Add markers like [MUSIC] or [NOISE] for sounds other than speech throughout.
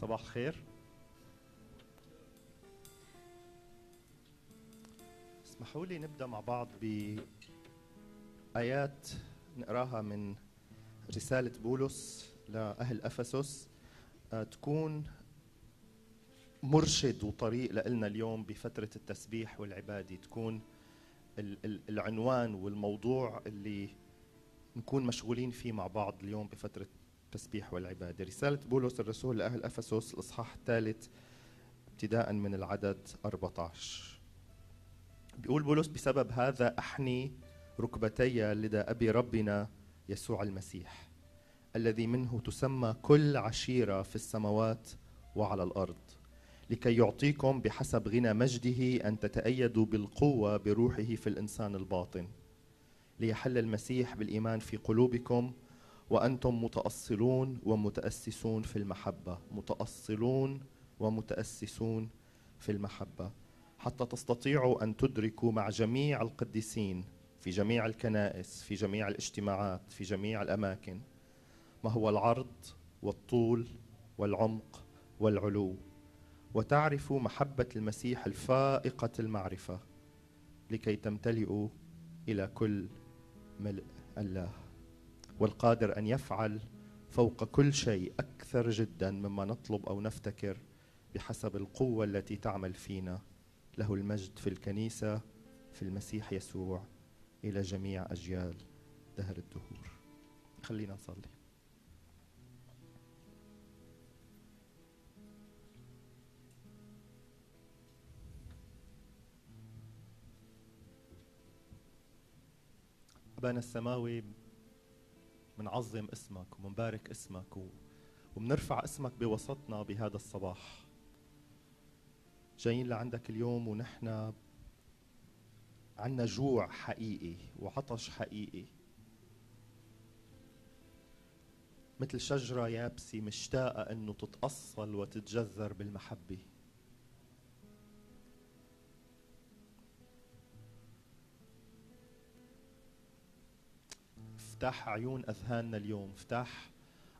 صباح خير. اسمحوا لي نبدأ مع بعض بآيات نقراها من رسالة بولس لأهل أفسس. آه، تكون مرشد وطريق لنا اليوم بفترة التسبيح والعبادة. تكون العنوان والموضوع اللي نكون مشغولين فيه مع بعض اليوم بفترة التسبيح والعبادة. رسالة بولس الرسول لأهل أفسس الإصحاح الثالث ابتداء من العدد 14 بيقول بولس بسبب هذا أحني ركبتي لدى أبي ربنا يسوع المسيح الذي منه تسمى كل عشيرة في السماوات وعلى الأرض لكي يعطيكم بحسب غنى مجده أن تتأيدوا بالقوة بروحه في الإنسان الباطن ليحل المسيح بالإيمان في قلوبكم وأنتم متأصلون ومتأسسون في المحبة. متأصلون ومتأسسون في المحبة. حتى تستطيعوا أن تدركوا مع جميع القديسين في جميع الكنائس في جميع الاجتماعات في جميع الأماكن ما هو العرض والطول والعمق والعلو. وتعرفوا محبة المسيح الفائقة المعرفة لكي تمتلئوا إلى كل ملء الله. والقادر أن يفعل فوق كل شيء أكثر جدا مما نطلب أو نفتكر بحسب القوة التي تعمل فينا. له المجد في الكنيسة في المسيح يسوع إلى جميع أجيال دهر الدهور. خلينا نصلي. أبانا السماوي منعظم اسمك ومنبارك اسمك ومنرفع اسمك بوسطنا بهذا الصباح. جايين لعندك اليوم ونحن عنا جوع حقيقي وعطش حقيقي. مثل شجرة يابسة مشتاقة إنه تتأصل وتتجذر بالمحبة. افتح عيون أذهاننا اليوم افتح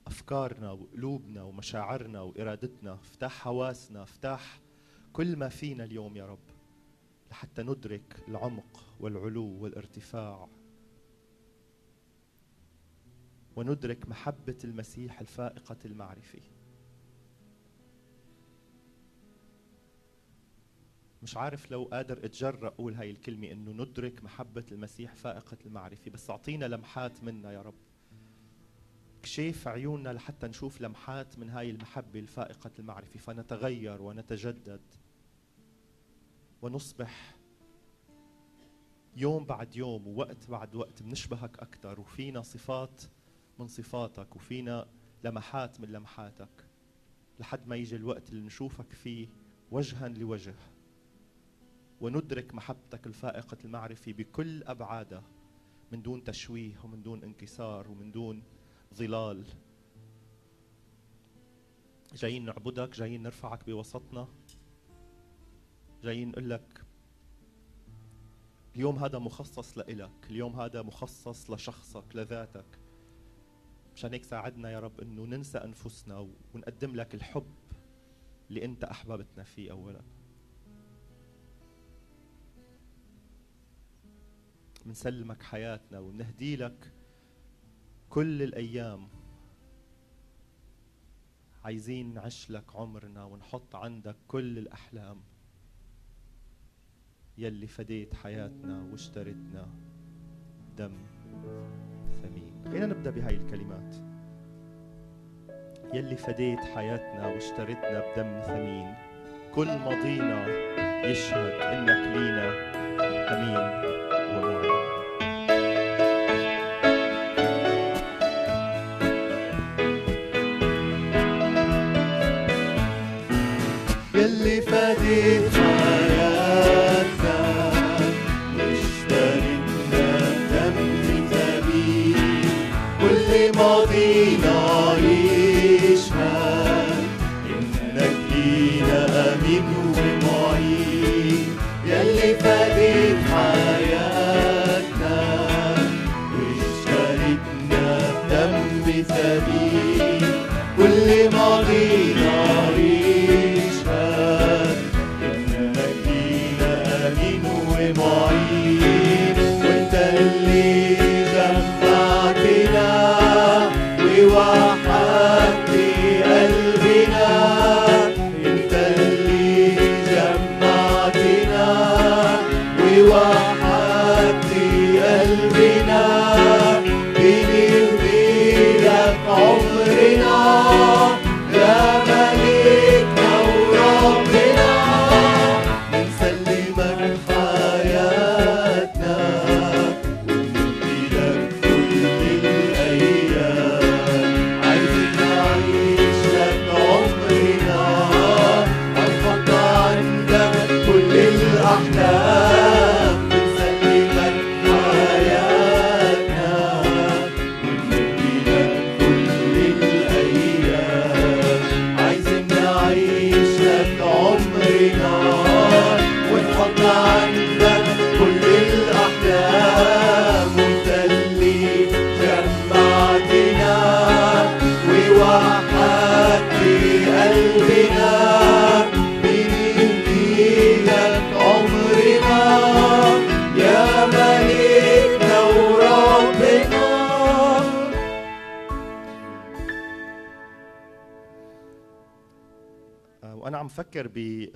أفكارنا وقلوبنا ومشاعرنا وإرادتنا افتح حواسنا افتح كل ما فينا اليوم يا رب لحتى ندرك العمق والعلو والارتفاع وندرك محبة المسيح الفائقة المعرفه مش عارف لو قادر اتجرأ أقول هاي الكلمة إنه ندرك محبة المسيح فائقة المعرفة بس أعطينا لمحات منا يا رب. كشيف عيوننا لحتى نشوف لمحات من هاي المحبة الفائقة المعرفة فنتغير ونتجدد ونصبح يوم بعد يوم ووقت بعد وقت بنشبهك أكثر وفينا صفات من صفاتك وفينا لمحات من لمحاتك لحد ما يجي الوقت اللي نشوفك فيه وجها لوجه. وندرك محبتك الفائقة المعرفة بكل أبعادها من دون تشويه ومن دون انكسار ومن دون ظلال. جايين نعبدك جايين نرفعك بوسطنا. جايين نقول لك اليوم هذا مخصص لإلك اليوم هذا مخصص لشخصك لذاتك. مشان هيك ساعدنا يا رب إنه ننسى أنفسنا ونقدم لك الحب اللي أنت أحببتنا فيه اولا. بنسلمك حياتنا وبنهدي لك كل الأيام. عايزين نعيش لك عمرنا ونحط عندك كل الأحلام يلي فديت حياتنا واشتريتنا دم ثمين. خلينا نبدأ بهاي الكلمات. يلي فديت حياتنا واشتريتنا بدم ثمين. كل ماضينا يشهد إنك لينا أمين.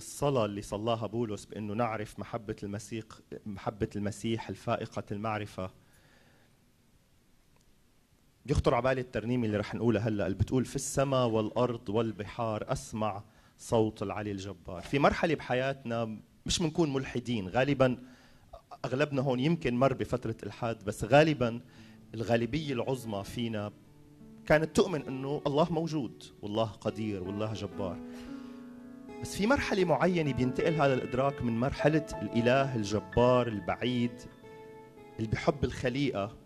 بفكر بالصلاة اللي صلاها بولس بأنه نعرف محبة المسيح محبة المسيح الفائقة المعرفة. يخطر على بالي الترنيمة اللي رح نقولها هلأ اللي بتقول في السماء والأرض والبحار أسمع صوت العلي الجبار. في مرحلة بحياتنا مش بنكون ملحدين غالبا أغلبنا هون يمكن مر بفترة إلحاد بس غالبا الغالبية العظمى فينا كانت تؤمن أنه الله موجود والله قدير والله جبار. بس في مرحلة معينة بينتقل هذا الإدراك من مرحلة الإله الجبار البعيد اللي بحب الخليقة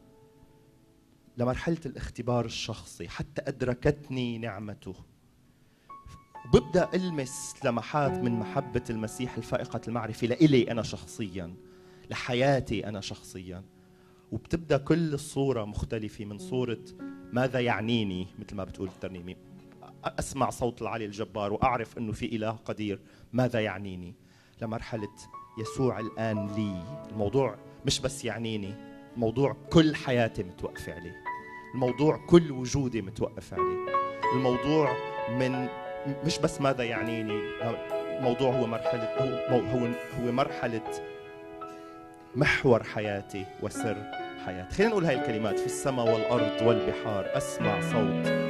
لمرحلة الاختبار الشخصي. حتى أدركتني نعمته. وببدأ ألمس لمحات من محبة المسيح الفائقة المعرفة لإلي أنا شخصيا لحياتي أنا شخصيا. وبتبدأ كل الصورة مختلفة من صورة ماذا يعنيني مثل ما بتقول الترنيمة. أسمع صوت العلي الجبار وأعرف إنه في إله قدير. ماذا يعنيني؟ لمرحلة يسوع الآن لي. الموضوع مش بس يعنيني الموضوع كل حياتي متوقفة عليه. الموضوع كل وجودي متوقف عليه. الموضوع من مش بس ماذا يعنيني الموضوع هو مرحلة هو هو هو مرحلة محور حياتي وسر حياتي. خلينا نقول هاي الكلمات في السماء والأرض والبحار أسمع صوت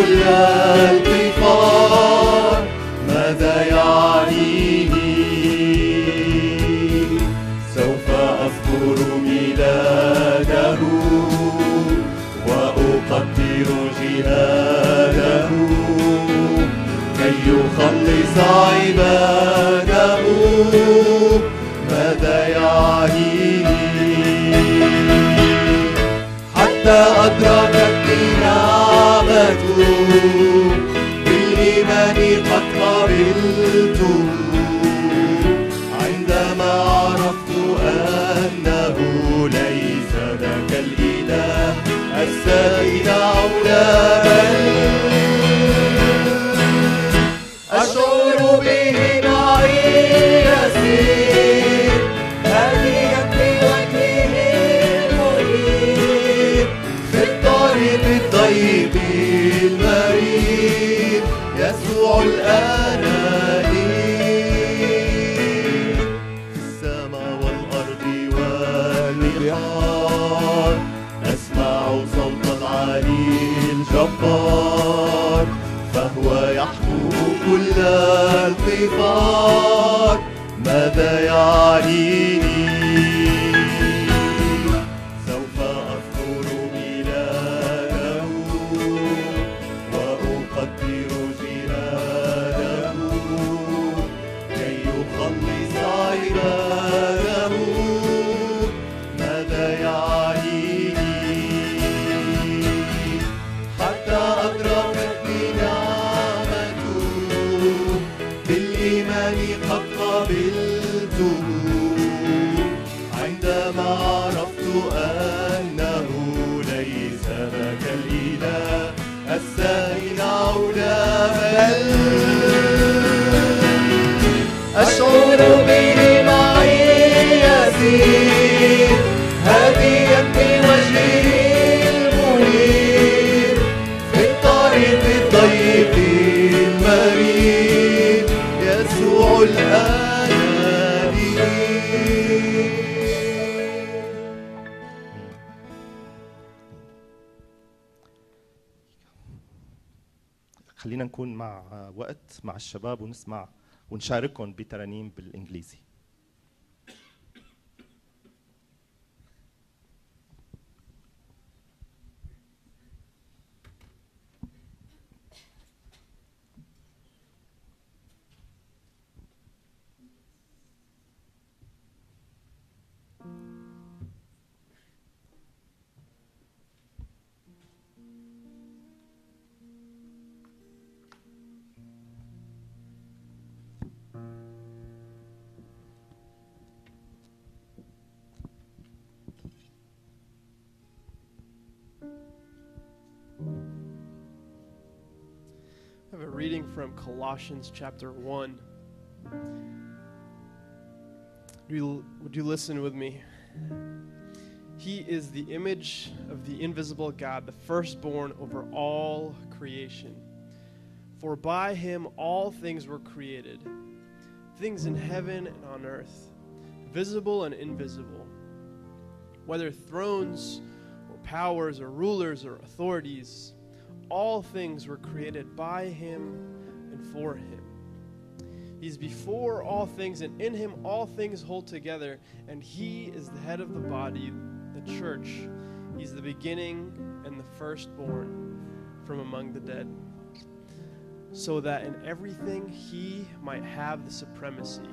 كل ماذا سوف أذكر ميلاده وأقدر جهاده. كي يخلص عباده ماذا حتى أدركتني نعمته بالإيمان قد قبلته عندما عرفت أنه ليس ذاك الإله السائل أولى أشعر به القفار ماذا يعنيني خلينا نكون مع وقت مع الشباب ونسمع ونشاركهم بترانيم بالإنجليزي. From Colossians chapter 1. Would you, would you listen with me? He is the image of the invisible God, the firstborn over all creation. For by him all things were created, things in heaven and on earth, visible and invisible, whether thrones or powers or rulers or authorities all things were created by him and for him. He's before all things, and in him all things hold together, and he is the head of the body, the church. He's the beginning and the firstborn from among the dead, so that in everything he might have the supremacy.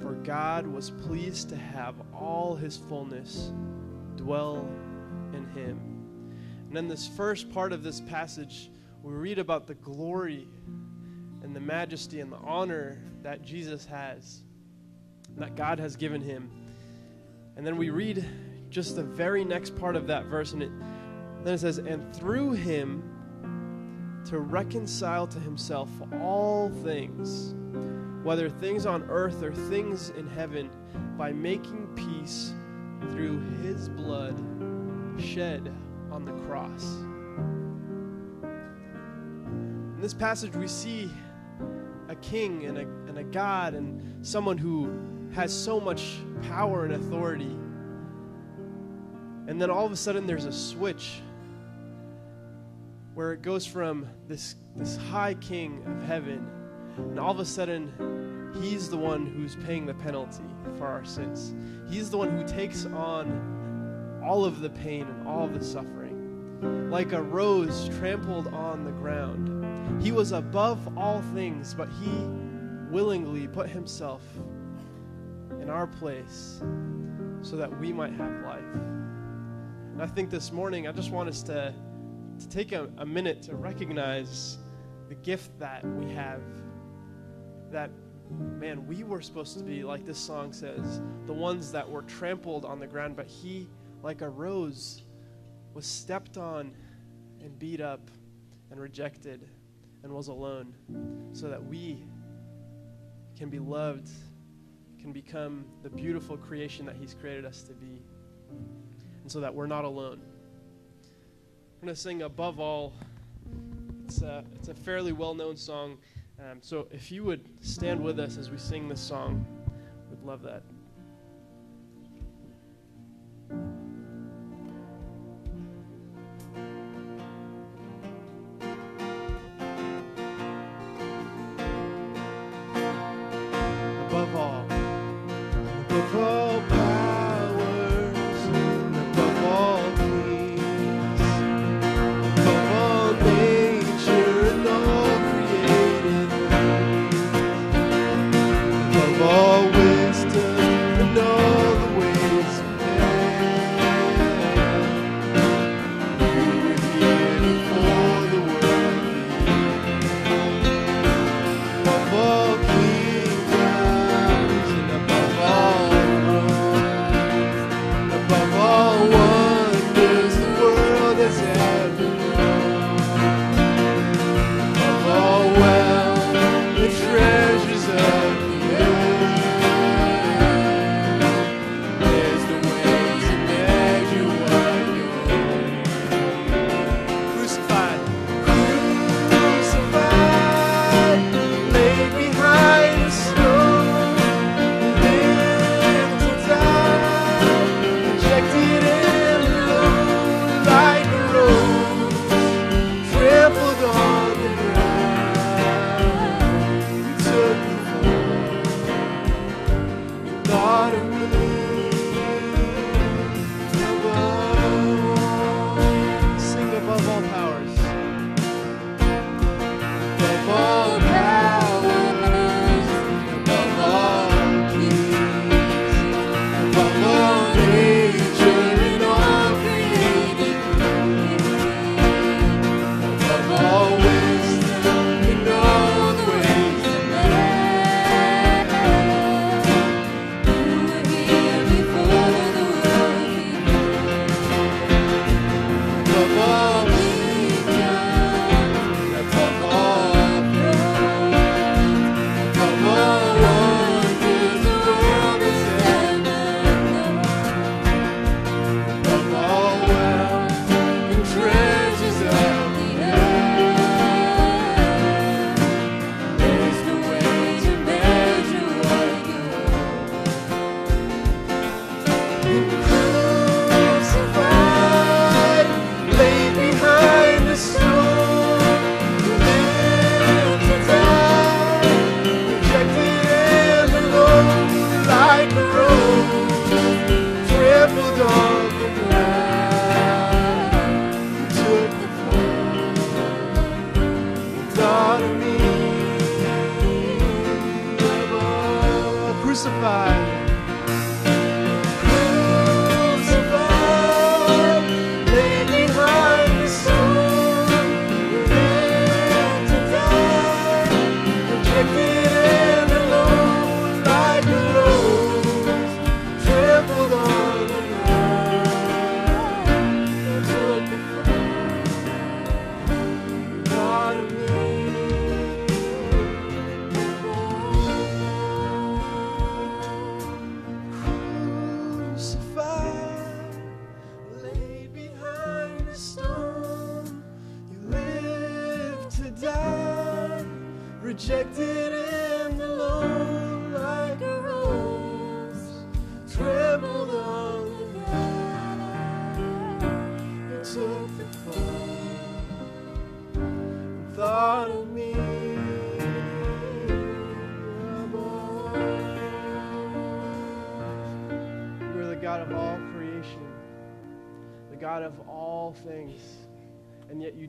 For God was pleased to have all his fullness dwell in him and in this first part of this passage, we read about the glory and the majesty and the honor that Jesus has, that God has given him. And then we read just the very next part of that verse, and it, then it says, And through him to reconcile to himself all things, whether things on earth or things in heaven, by making peace through his blood shed on the cross. In this passage, we see a king and a, and a God and someone who has so much power and authority. And then all of a sudden, there's a switch where it goes from this, this high king of heaven, and all of a sudden, he's the one who's paying the penalty for our sins. He's the one who takes on all of the pain and all of the suffering like a rose trampled on the ground. He was above all things, but he willingly put himself in our place so that we might have life. And I think this morning, I just want us to, to take a, a minute to recognize the gift that we have. That, man, we were supposed to be, like this song says, the ones that were trampled on the ground, but he, like a rose, was stepped on and beat up and rejected and was alone so that we can be loved, can become the beautiful creation that He's created us to be, and so that we're not alone. We're going to sing Above All. It's a, it's a fairly well known song. Um, so if you would stand with us as we sing this song, we'd love that.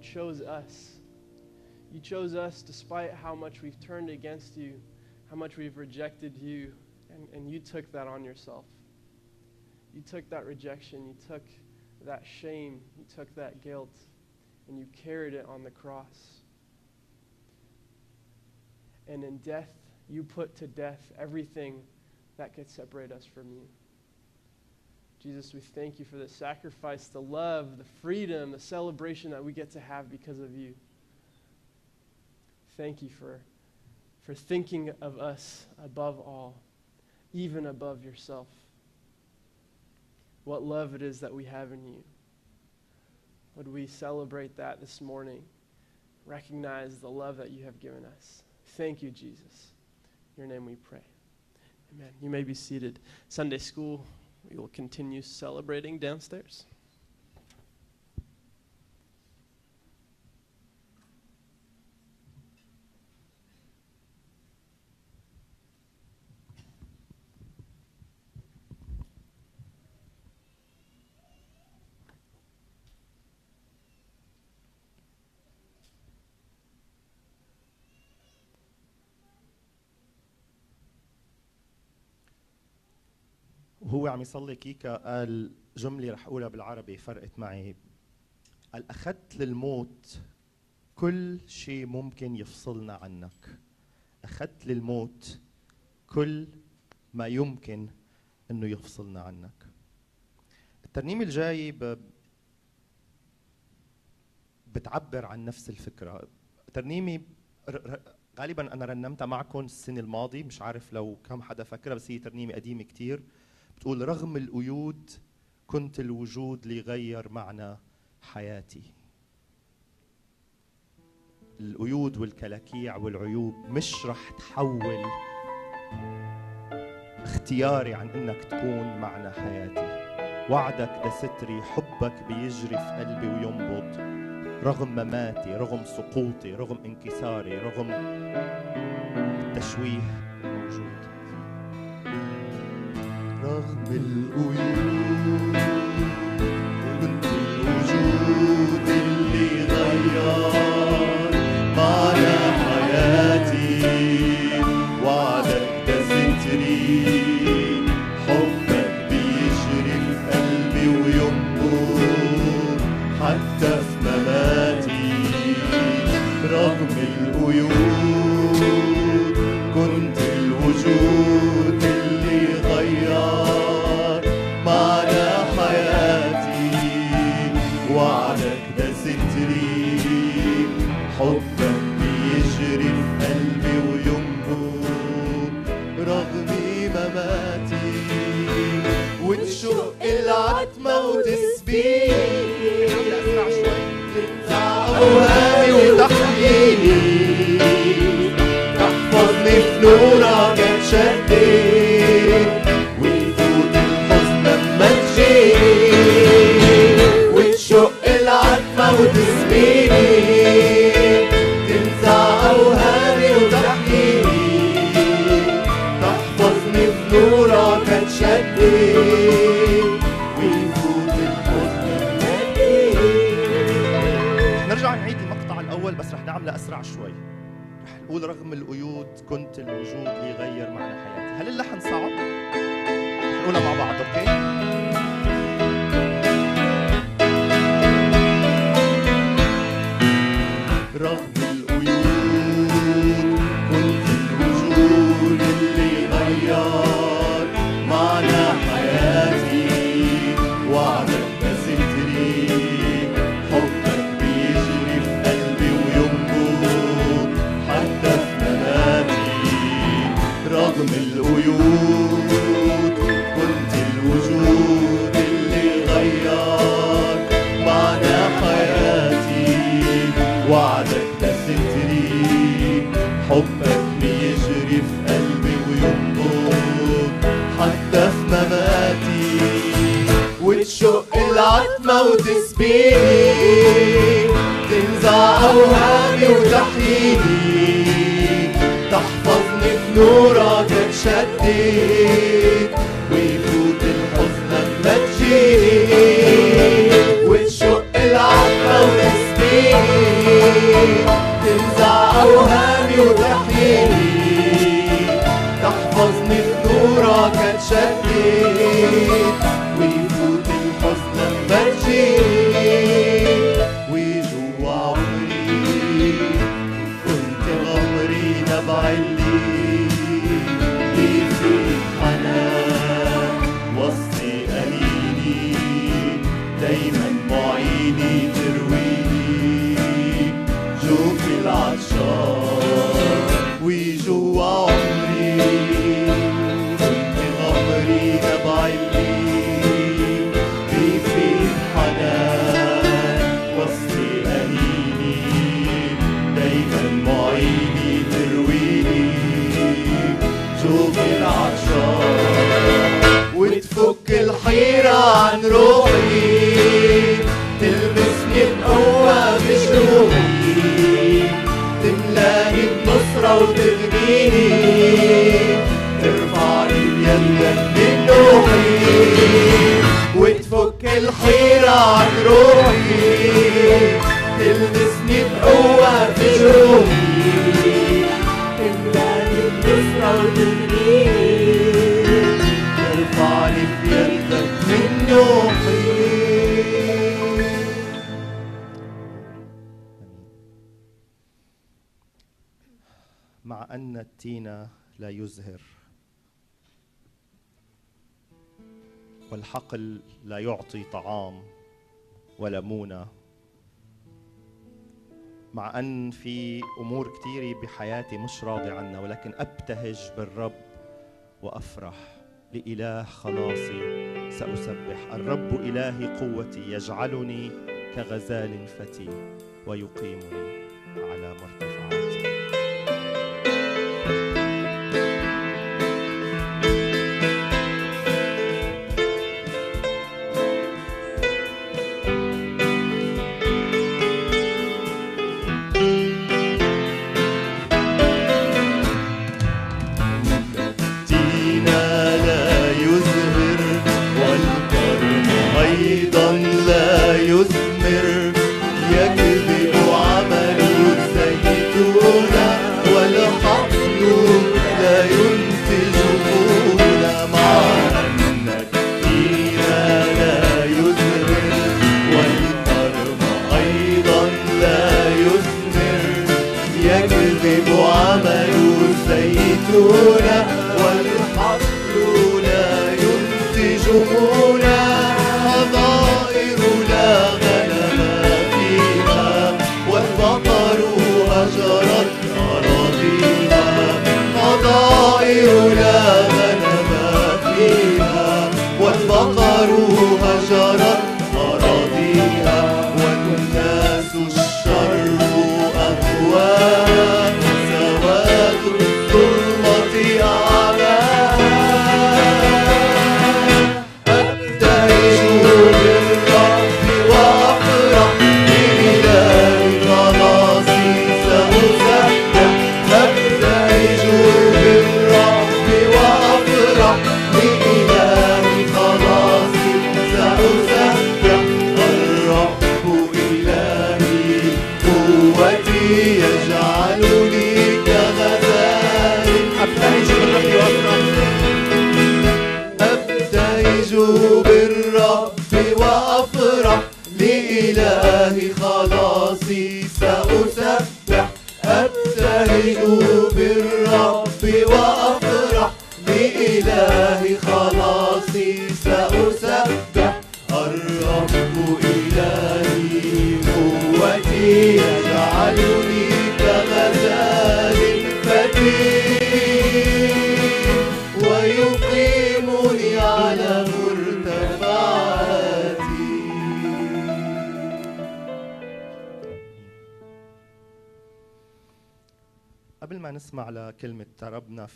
Chose us. You chose us despite how much we've turned against you, how much we've rejected you, and, and you took that on yourself. You took that rejection, you took that shame, you took that guilt, and you carried it on the cross. And in death, you put to death everything that could separate us from you. Jesus, we thank you for the sacrifice, the love, the freedom, the celebration that we get to have because of you. Thank you for, for thinking of us above all, even above yourself. What love it is that we have in you. Would we celebrate that this morning? Recognize the love that you have given us. Thank you, Jesus. In your name we pray. Amen. You may be seated. Sunday school, we will continue celebrating downstairs. عم يصلي كيكا قال جملة رح أقولها بالعربي فرقت معي. قال أخذت للموت كل شيء ممكن يفصلنا عنك. أخذت للموت كل ما يمكن أنه يفصلنا عنك. الترنيمة الجاي ب... بتعبر عن نفس ر... ر... غالبا أنا رنمتها معكم السنة الماضية مش عارف لو كم حدا فاكرها بس هي ترنيمة قديمة كتير. بتقول رغم القيود كنت الوجود ليغير معنى حياتي. القيود والكلاكيع والعيوب مش رح تحول اختياري عن إنك تكون معنى حياتي. وعدك ده ستري حبك بيجري في قلبي وينبض. رغم مماتي رغم سقوطي رغم انكساري رغم التشويه الموجود رغم القيود كنت الوجود اللي غير رغم القيود كنت الوجود ليغير معنى حياتي هل اللحن صعب؟ نقولها مع بعض أوكي؟ رغم موت سبيلي تنزع أوهامي وتحييني تحفظني في نورك اتشدد للمحيي ارفع اليد للنوحي وتفك الحيرة عن روحي. تلمع لا يزهر والحقل لا يعطي طعام ولا مونة. مع أن في أمور كثيرة بحياتي مش راضي عنها ولكن أبتهج بالرب وأفرح. لإله خلاصي سأسبح. الرب إلهي قوتي يجعلني كغزال فتي ويقيمني على مرتفعات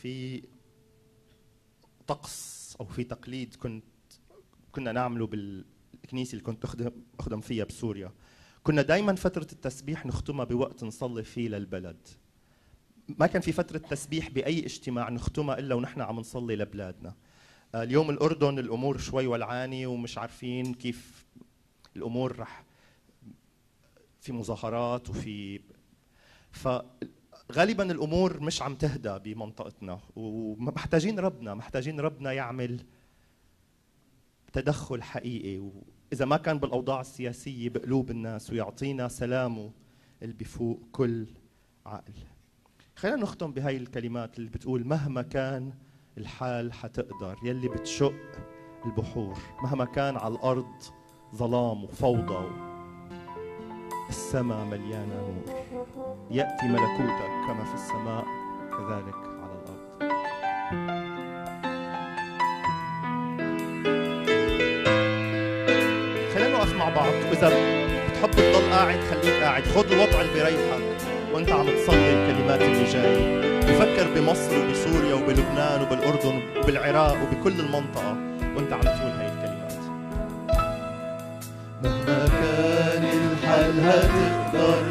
في طقس أو في تقليد كنت كنا نعمله بالكنيسة اللي كنت اخدم أخدم فيها بسوريا. كنا دائما فترة التسبيح نختمها بوقت نصلي فيه للبلد. ما كان في فترة تسبيح بأي اجتماع نختمها إلا ونحن عم نصلي لبلادنا. آه، اليوم الأردن الأمور شوي والعاني ومش عارفين كيف الأمور رح في مظاهرات وفي ف فغالبا الأمور مش عم تهدى بمنطقتنا ومحتاجين ربنا محتاجين ربنا يعمل تدخل حقيقي. وإذا ما كان بالأوضاع السياسية بقلوب الناس ويعطينا سلامه اللي بفوق كل عقل. خلينا نختم بهاي الكلمات اللي بتقول مهما كان الحال حتقدر يلي بتشق البحور. مهما كان على الأرض ظلام وفوضى السماء مليانة نور. يأتي ملكوتك كما في السماء كذلك على الأرض. خلينا نقف مع بعض. واذا بتحب تضل قاعد خليك قاعد. خذ الوضع اللي بيريحك وأنت عم تصلي الكلمات اللي جاي. وفكر بمصر وبسوريا وبلبنان وبالأردن وبالعراق وبكل المنطقة وأنت عم تقول هاي الكلمات. مهما هتقدر.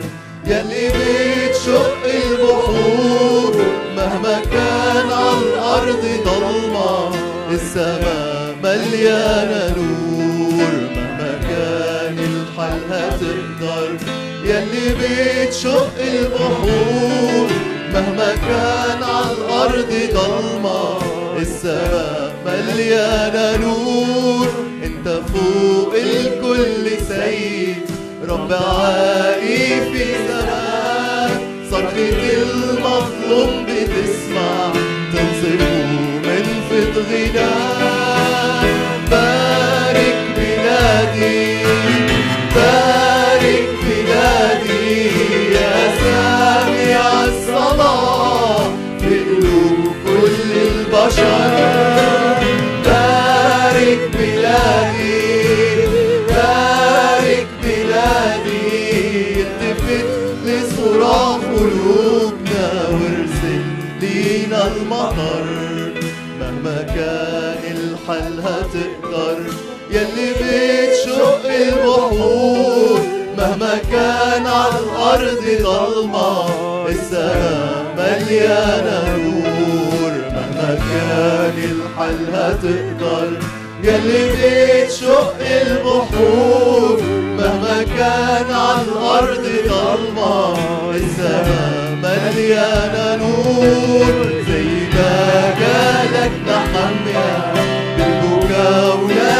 يلي بتشق البحور مهما كان على الأرض ضلمة السماء مليانة نور. مهما كان الحال هتقدر. يلي بتشق البحور مهما كان على الأرض ضلمة السماء مليانة نور. انت فوق الكل سيد رب عالي في سماك صرخة المظلوم بتسمع. تنصفه من فض غناك كان الحل هتقدر يلي بتشق البحور مهما كان على الأرض ضلمة السماء مليانة نور. مهما كان الحل هتقدر. يلي بتشق البحور مهما كان على الأرض ضلمة السماء مليانة نور. زي ما جالك نحميها around.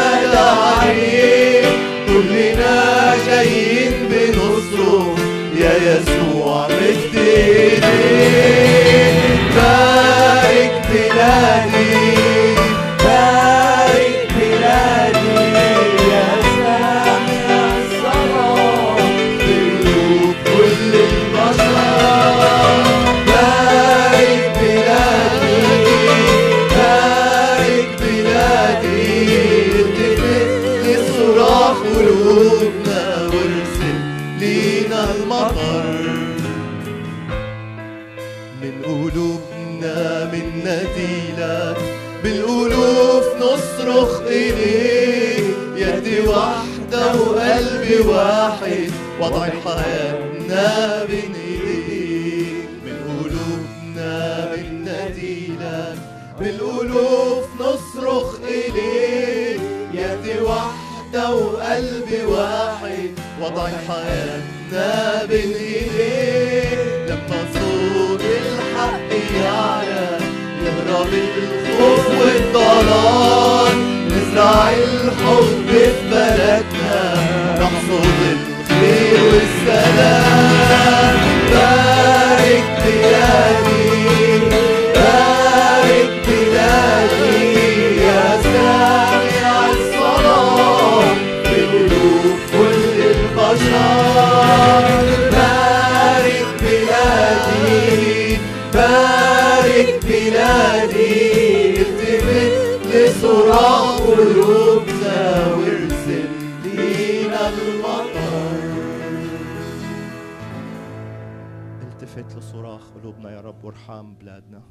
رب وارحم بلادنا.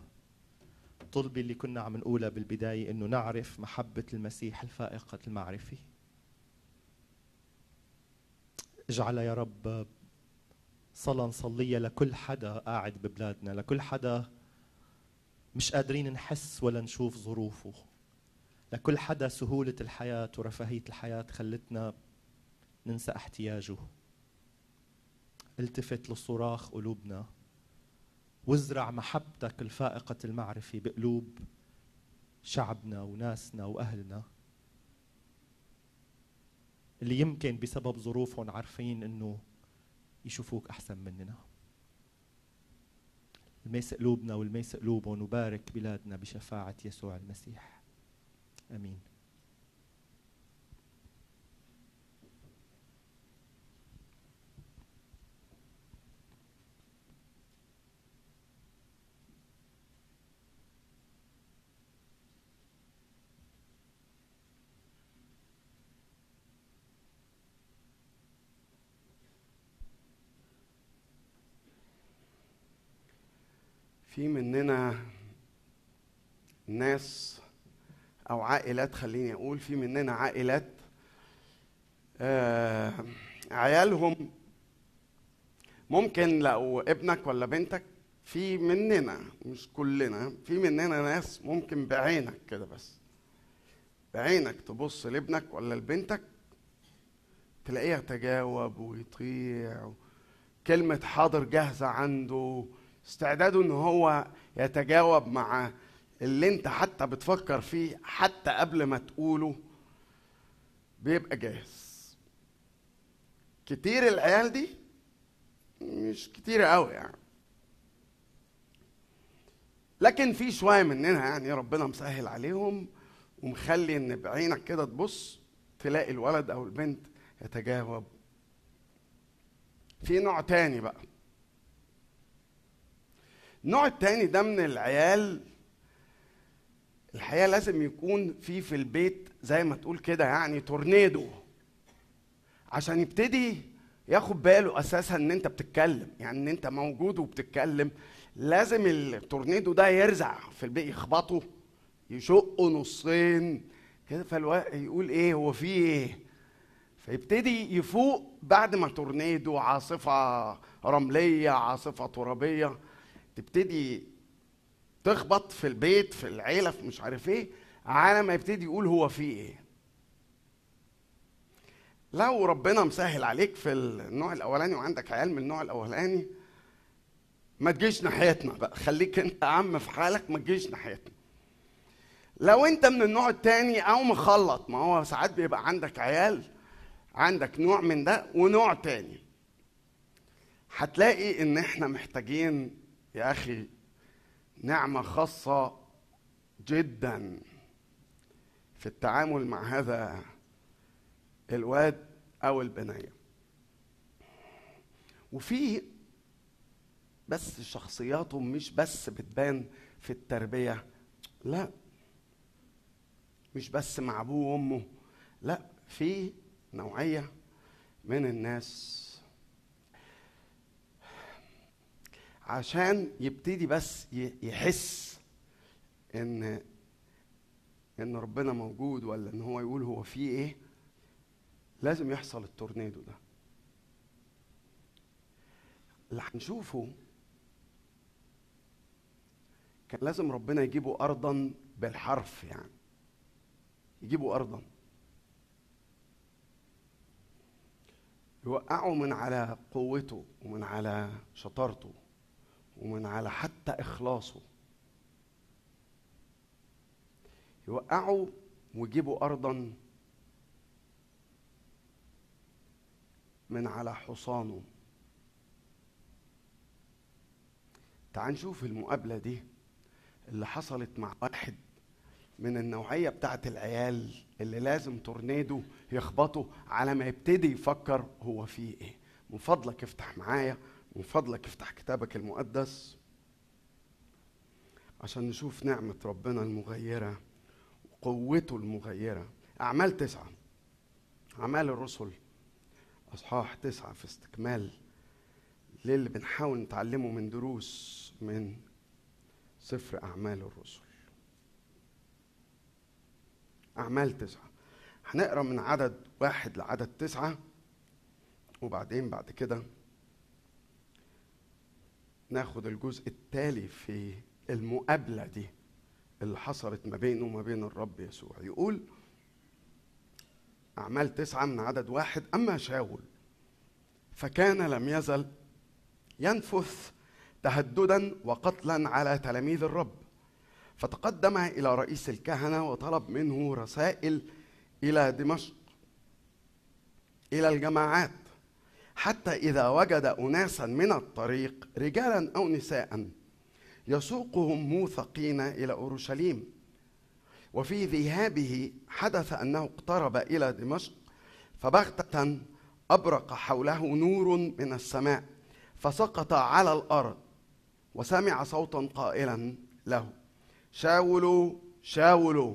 طلبي اللي كنا عم نقولها بالبداية إنه نعرف محبة المسيح الفائقة المعرفة اجعل يا رب صلاة نصليها لكل حدا قاعد ببلادنا لكل حدا مش قادرين نحس ولا نشوف ظروفه لكل حدا سهولة الحياة ورفاهية الحياة خلتنا ننسى احتياجه. التفت لصراخ قلوبنا. وازرع محبتك الفائقة المعرفة بقلوب شعبنا وناسنا وأهلنا. اللي يمكن بسبب ظروفهم عارفين إنه يشوفوك أحسن مننا. الميس قلوبنا والميس قلوبهم وبارك بلادنا بشفاعة يسوع المسيح. آمين. في مننا ناس أو عائلات خليني أقول في مننا عائلات آه عيالهم ممكن لو ابنك ولا بنتك في مننا مش كلنا في مننا ناس ممكن بعينك كده بس بعينك تبص لابنك ولا لبنتك تلاقيه يتجاوب ويطيع كلمة حاضر جاهزة عنده استعداده إن هو يتجاوب مع اللي أنت حتى بتفكر فيه حتى قبل ما تقوله بيبقى جاهز. كتير العيال دي مش كتير قوي يعني. لكن في شوية مننا يعني ربنا مسهل عليهم ومخلي إن بعينك كده تبص تلاقي الولد أو البنت يتجاوب. في نوع تاني بقى. النوع التاني ده من العيال الحقيقة لازم يكون في في البيت زي ما تقول كده يعني تورنيدو عشان يبتدي ياخد باله أساسا إن أنت بتتكلم يعني إن أنت موجود وبتتكلم. لازم التورنيدو ده يرزع في البيت يخبطه يشقه نصين كده فالواحد يقول إيه هو في إيه؟ فيبتدي يفوق بعد ما تورنيدو عاصفة رملية عاصفة ترابية تبتدي تخبط في البيت في العيلة في مش عارف إيه على ما يبتدي يقول هو في إيه. لو ربنا مسهل عليك في النوع الأولاني وعندك عيال من النوع الأولاني ما تجيش ناحيتنا بقى. خليك أنت عم في حالك ما تجيش ناحيتنا. لو أنت من النوع التاني أو مخلط ما هو ساعات بيبقى عندك عيال عندك نوع من ده ونوع تاني. هتلاقي إن إحنا محتاجين يا أخي نعمة خاصة جدا في التعامل مع هذا الواد أو البنية. وفي بس شخصياتهم مش بس بتبان في التربية لا. مش بس مع أبوه وأمه لا. في نوعية من الناس عشان يبتدي بس يحس ان إن ربنا موجود ولا إن هو يقول هو في إيه. لازم يحصل التورنيدو ده. اللي هنشوفه كان لازم ربنا يجيبه ارضا بالحرف يعني. يجيبه ارضا. يوقعه من على قوته ومن على شطارته. ومن على حتى إخلاصه. يوقعوا ويجيبوا أرضا من على حصانه تعال نشوف المقابلة دي اللي حصلت مع واحد من النوعية بتاعت العيال اللي لازم تورنيدو يخبطه على ما يبتدي يفكر هو فيه إيه. من فضلك افتح معايا من فضلك افتح كتابك المقدس عشان نشوف نعمة ربنا المغيرة وقوته المغيرة. أعمال تسعة. أعمال الرسل. أصحاح تسعة في استكمال للي بنحاول نتعلمه من دروس من سفر أعمال الرسل. أعمال تسعة. هنقرأ من عدد واحد لعدد تسعة وبعدين بعد كده ناخد الجزء التالي في المقابلة دي اللي حصلت ما بينه وما بين الرب يسوع. يقول أعمال تسعة من عدد واحد أما شاول فكان لم يزل ينفث تهددا وقتلا على تلاميذ الرب فتقدم إلى رئيس الكهنة وطلب منه رسائل إلى دمشق إلى الجماعات حتى إذا وجد أناسا من الطريق رجالا أو نساء يسوقهم موثقين إلى أورشليم. وفي ذهابه حدث أنه اقترب إلى دمشق فبغتة أبرق حوله نور من السماء فسقط على الأرض وسمع صوتا قائلا له شاولوا شاولوا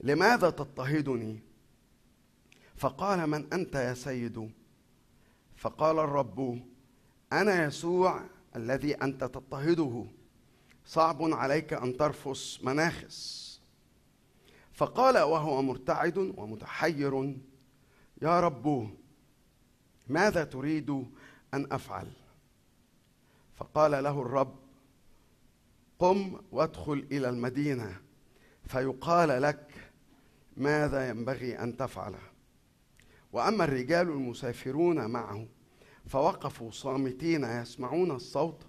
لماذا تضطهدني؟ فقال من أنت يا سيد فقال الرب أنا يسوع الذي أنت تضطهده. صعب عليك أن ترفس مناخس. فقال وهو مرتعد ومتحير يا رب ماذا تريد أن أفعل؟ فقال له الرب قم وادخل إلى المدينة فيقال لك ماذا ينبغي أن تفعل. وأما الرجال المسافرون معه فوقفوا صامتين يسمعون الصوت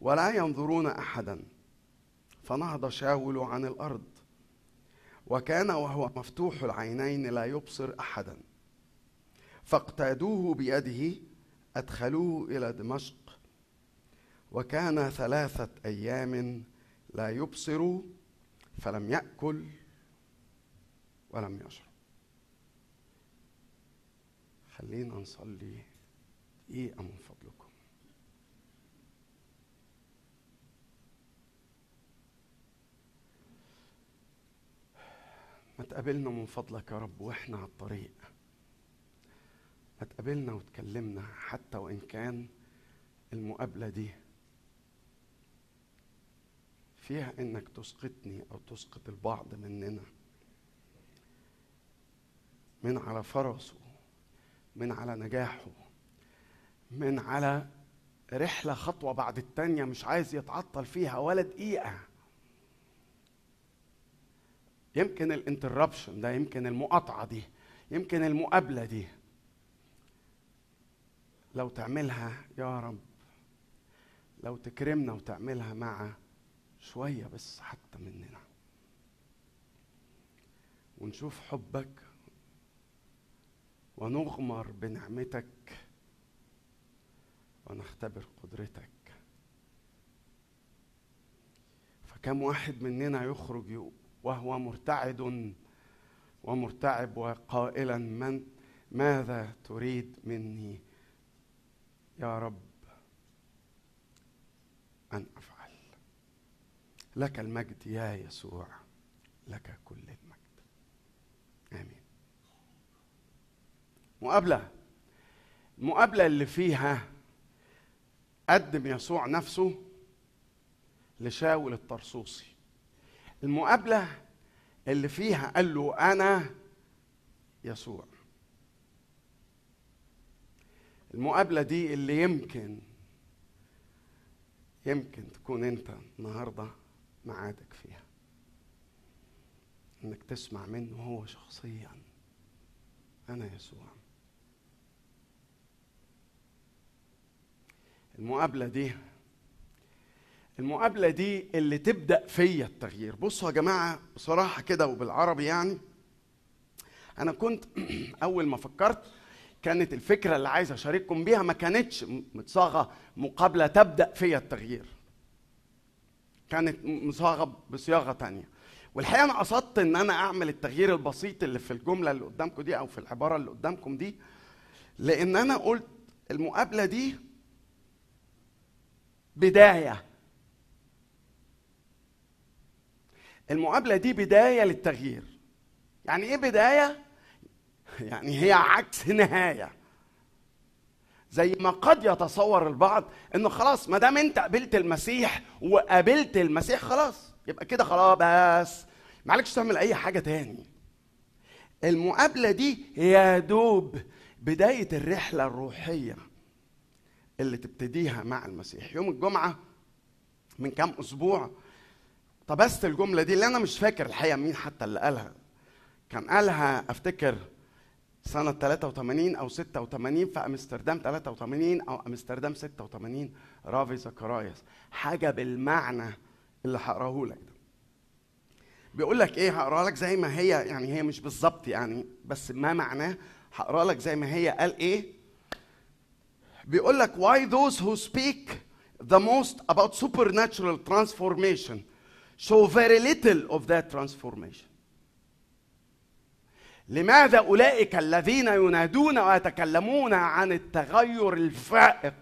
ولا ينظرون أحدا. فنهض شاول عن الأرض وكان وهو مفتوح العينين لا يبصر أحدا. فاقتادوه بيده أدخلوه إلى دمشق. وكان ثلاثة أيام لا يبصر فلم يأكل ولم يشرب. خلينا نصلي. دقيقه من فضلكم؟ ما تقابلنا من فضلك يا رب وإحنا على الطريق. ما تقابلنا وتكلمنا حتى وإن كان المقابلة دي فيها إنك تسقطني أو تسقط البعض مننا. من على فرسه. من على نجاحه من على رحلة خطوة بعد التانية مش عايز يتعطل فيها ولا دقيقة. يمكن الانتربشن ده يمكن المقاطعة دي يمكن المقابلة دي. لو تعملها يا رب لو تكرمنا وتعملها مع شوية بس حتى مننا. ونشوف حبك ونغمر بنعمتك ونختبر قدرتك. فكم واحد مننا يخرج وهو مرتعد ومرتعب وقائلا من ماذا تريد مني يا رب أن أفعل؟ لك المجد يا يسوع لك كل المجد امين مقابلة. المقابلة اللي فيها قدم يسوع نفسه لشاول الطرسوسي. المقابلة اللي فيها قال له أنا يسوع. المقابلة دي اللي يمكن يمكن تكون أنت النهارده معادك فيها. إنك تسمع منه هو شخصيا. أنا يسوع. المقابلة دي المقابلة دي اللي تبدأ فيا التغيير. بصوا يا جماعة بصراحة كده وبالعربي يعني أنا كنت [CLEARS THROAT] أول ما فكرت كانت الفكرة اللي عايز أشارككم بيها ما كانتش متصاغة مقابلة تبدأ فيا التغيير. كانت مصاغة بصياغة تانية. والحقيقة أنا قصدت إن أنا أعمل التغيير البسيط اللي في الجملة اللي قدامكم دي أو في العبارة اللي قدامكم دي لأن أنا قلت المقابلة دي بداية. المقابلة دي بداية للتغيير. يعني إيه بداية؟ يعني هي عكس نهاية. زي ما قد يتصور البعض إنه خلاص ما دام أنت قبلت المسيح وقابلت المسيح خلاص يبقى كده خلاص. بس معلكش تعمل أي حاجة تاني. المقابلة دي يا دوب بداية الرحلة الروحية. اللي تبتديها مع المسيح. يوم الجمعة من كام أسبوع طبست الجملة دي اللي أنا مش فاكر الحقيقة مين حتى اللي قالها. كان قالها أفتكر سنة 83 أو 86 في أمستردام 83 أو أمستردام 86 رافي زكراياس حاجة بالمعنى اللي هقراه لك ده. بيقول لك إيه؟ هقرا لك زي ما هي يعني هي مش بالظبط يعني بس ما معناه هقرا لك زي ما هي. قال إيه؟ بيقول لك why those who speak the most about supernatural transformation show very little of that transformation لماذا اولئك الذين ينادون ويتكلمون عن التغير الفائق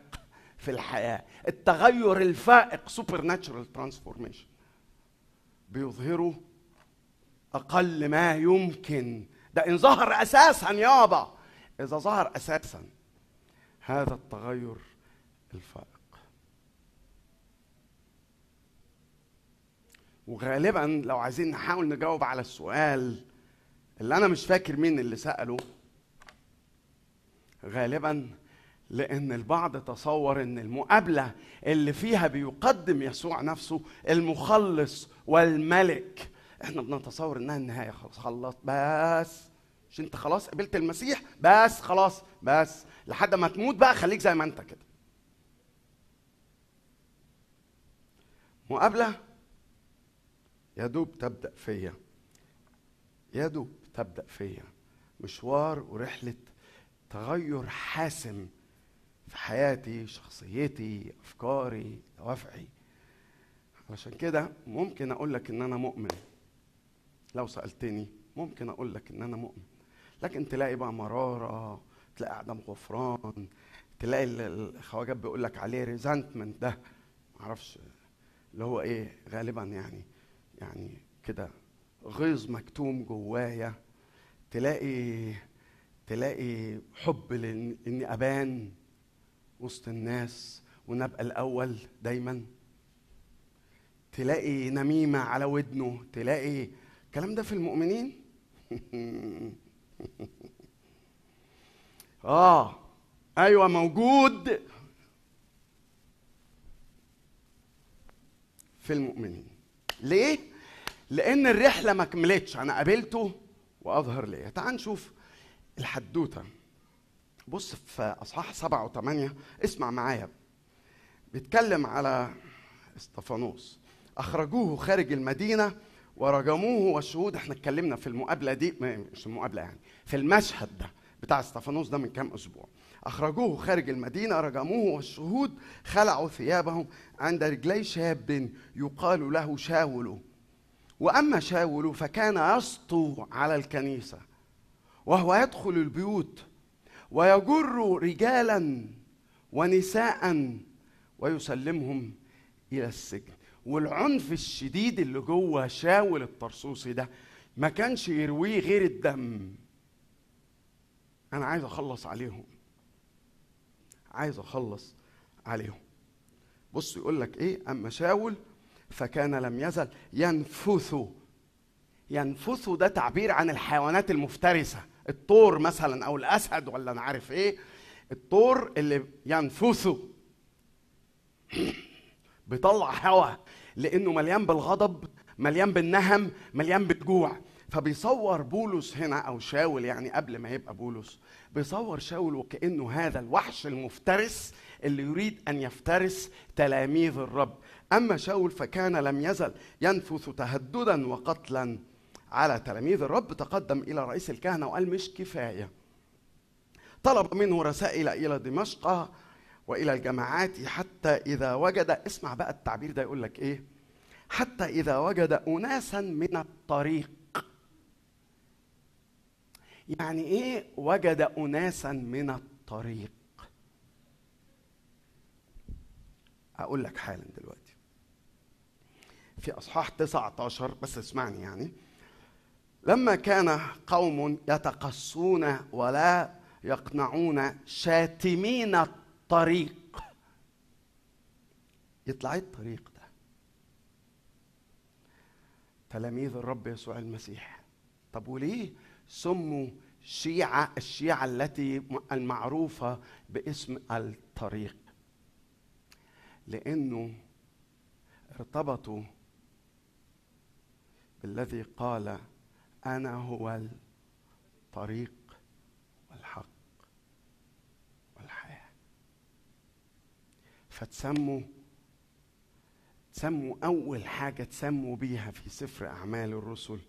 في الحياة التغير الفائق supernatural transformation بيظهروا أقل ما يمكن ده ان ظهر أساسا يابا اذا ظهر أساسا هذا التغير الفائق. وغالبا لو عايزين نحاول نجاوب على السؤال اللي أنا مش فاكر مين اللي سأله غالبا لأن البعض تصور إن المقابلة اللي فيها بيقدم يسوع نفسه المخلص والملك. إحنا بنتصور إنها النهاية خلاص. خلصت بس مش أنت خلاص قبلت المسيح؟ بس خلاص بس. لحد ما تموت بقى خليك زي ما انت كده. مقابلة؟ يا دوب تبدأ فيا. يا دوب تبدأ فيا. مشوار ورحلة تغير حاسم في حياتي شخصيتي أفكاري دوافعي. علشان كده ممكن أقول لك إن أنا مؤمن. لو سألتني ممكن أقول لك إن أنا مؤمن. لكن تلاقي بقى مرارة تلاقي عدم غفران تلاقي الخواجات بيقول لك عليه ريزنتمنت ده معرفش اللي هو إيه غالبا يعني يعني كده غيظ مكتوم جوايا. تلاقي تلاقي حب لاني أبان وسط الناس ونبقى الأول دايما. تلاقي نميمة على ودنه تلاقي الكلام ده في المؤمنين؟ [LAUGHS] آه. أيوه موجود في المؤمنين. ليه؟ لأن الرحلة ما كملتش. أنا قابلته وأظهر ليا. تعال نشوف الحدوتة. بص في أصحاح سبعة وثمانية. اسمع معايا. بيتكلم على استفانوس أخرجوه خارج المدينة ورجموه. والشهود إحنا اتكلمنا في المقابلة دي مش المقابلة يعني في المشهد ده. بتاع استفانوس ده من كام أسبوع. أخرجوه خارج المدينة رجموه والشهود خلعوا ثيابهم عند رجلي شاب يقال له شاول وأما شاول فكان يسطو على الكنيسة وهو يدخل البيوت ويجر رجالا ونساء ويسلمهم إلى السجن. والعنف الشديد اللي جوه شاول الطرسوسي ده ما كانش يرويه غير الدم. أنا عايز أخلص عليهم. عايز أخلص عليهم. بص يقول لك إيه؟ أما شاول فكان لم يزل ينفث. ينفث ده تعبير عن الحيوانات المفترسة. الطور مثلا أو الأسد ولا أنا عارف إيه؟ الطور اللي ينفث. [CLEARS THROAT] بيطلع هواء لأنه مليان بالغضب مليان بالنهم مليان بالجوع. فبيصور بولس هنا أو شاول يعني قبل ما يبقى بولس. بيصور شاول وكأنه هذا الوحش المفترس اللي يريد أن يفترس تلاميذ الرب. أما شاول فكان لم يزل ينفث تهددا وقتلا على تلاميذ الرب. تقدم إلى رئيس الكهنة وقال مش كفاية. طلب منه رسائل إلى دمشق وإلى الجماعات حتى إذا وجد اسمع بقى التعبير ده يقول لك إيه حتى إذا وجد اناسا من الطريق يعني إيه وجد اناسا من الطريق؟ أقول لك حالا دلوقتي. في إصحاح 19 بس اسمعني يعني. لما كان قوم يتقصون ولا يقنعون شاتمين الطريق. يطلع إيه الطريق ده؟ تلاميذ الرب يسوع المسيح. طب وليه؟ سموا شيعة الشيعة التي المعروفة باسم الطريق. لأنه ارتبطوا بالذي قال أنا هو الطريق والحق والحياة. فتسموا تسموا أول حاجة تسموا بيها في سفر أعمال الرسل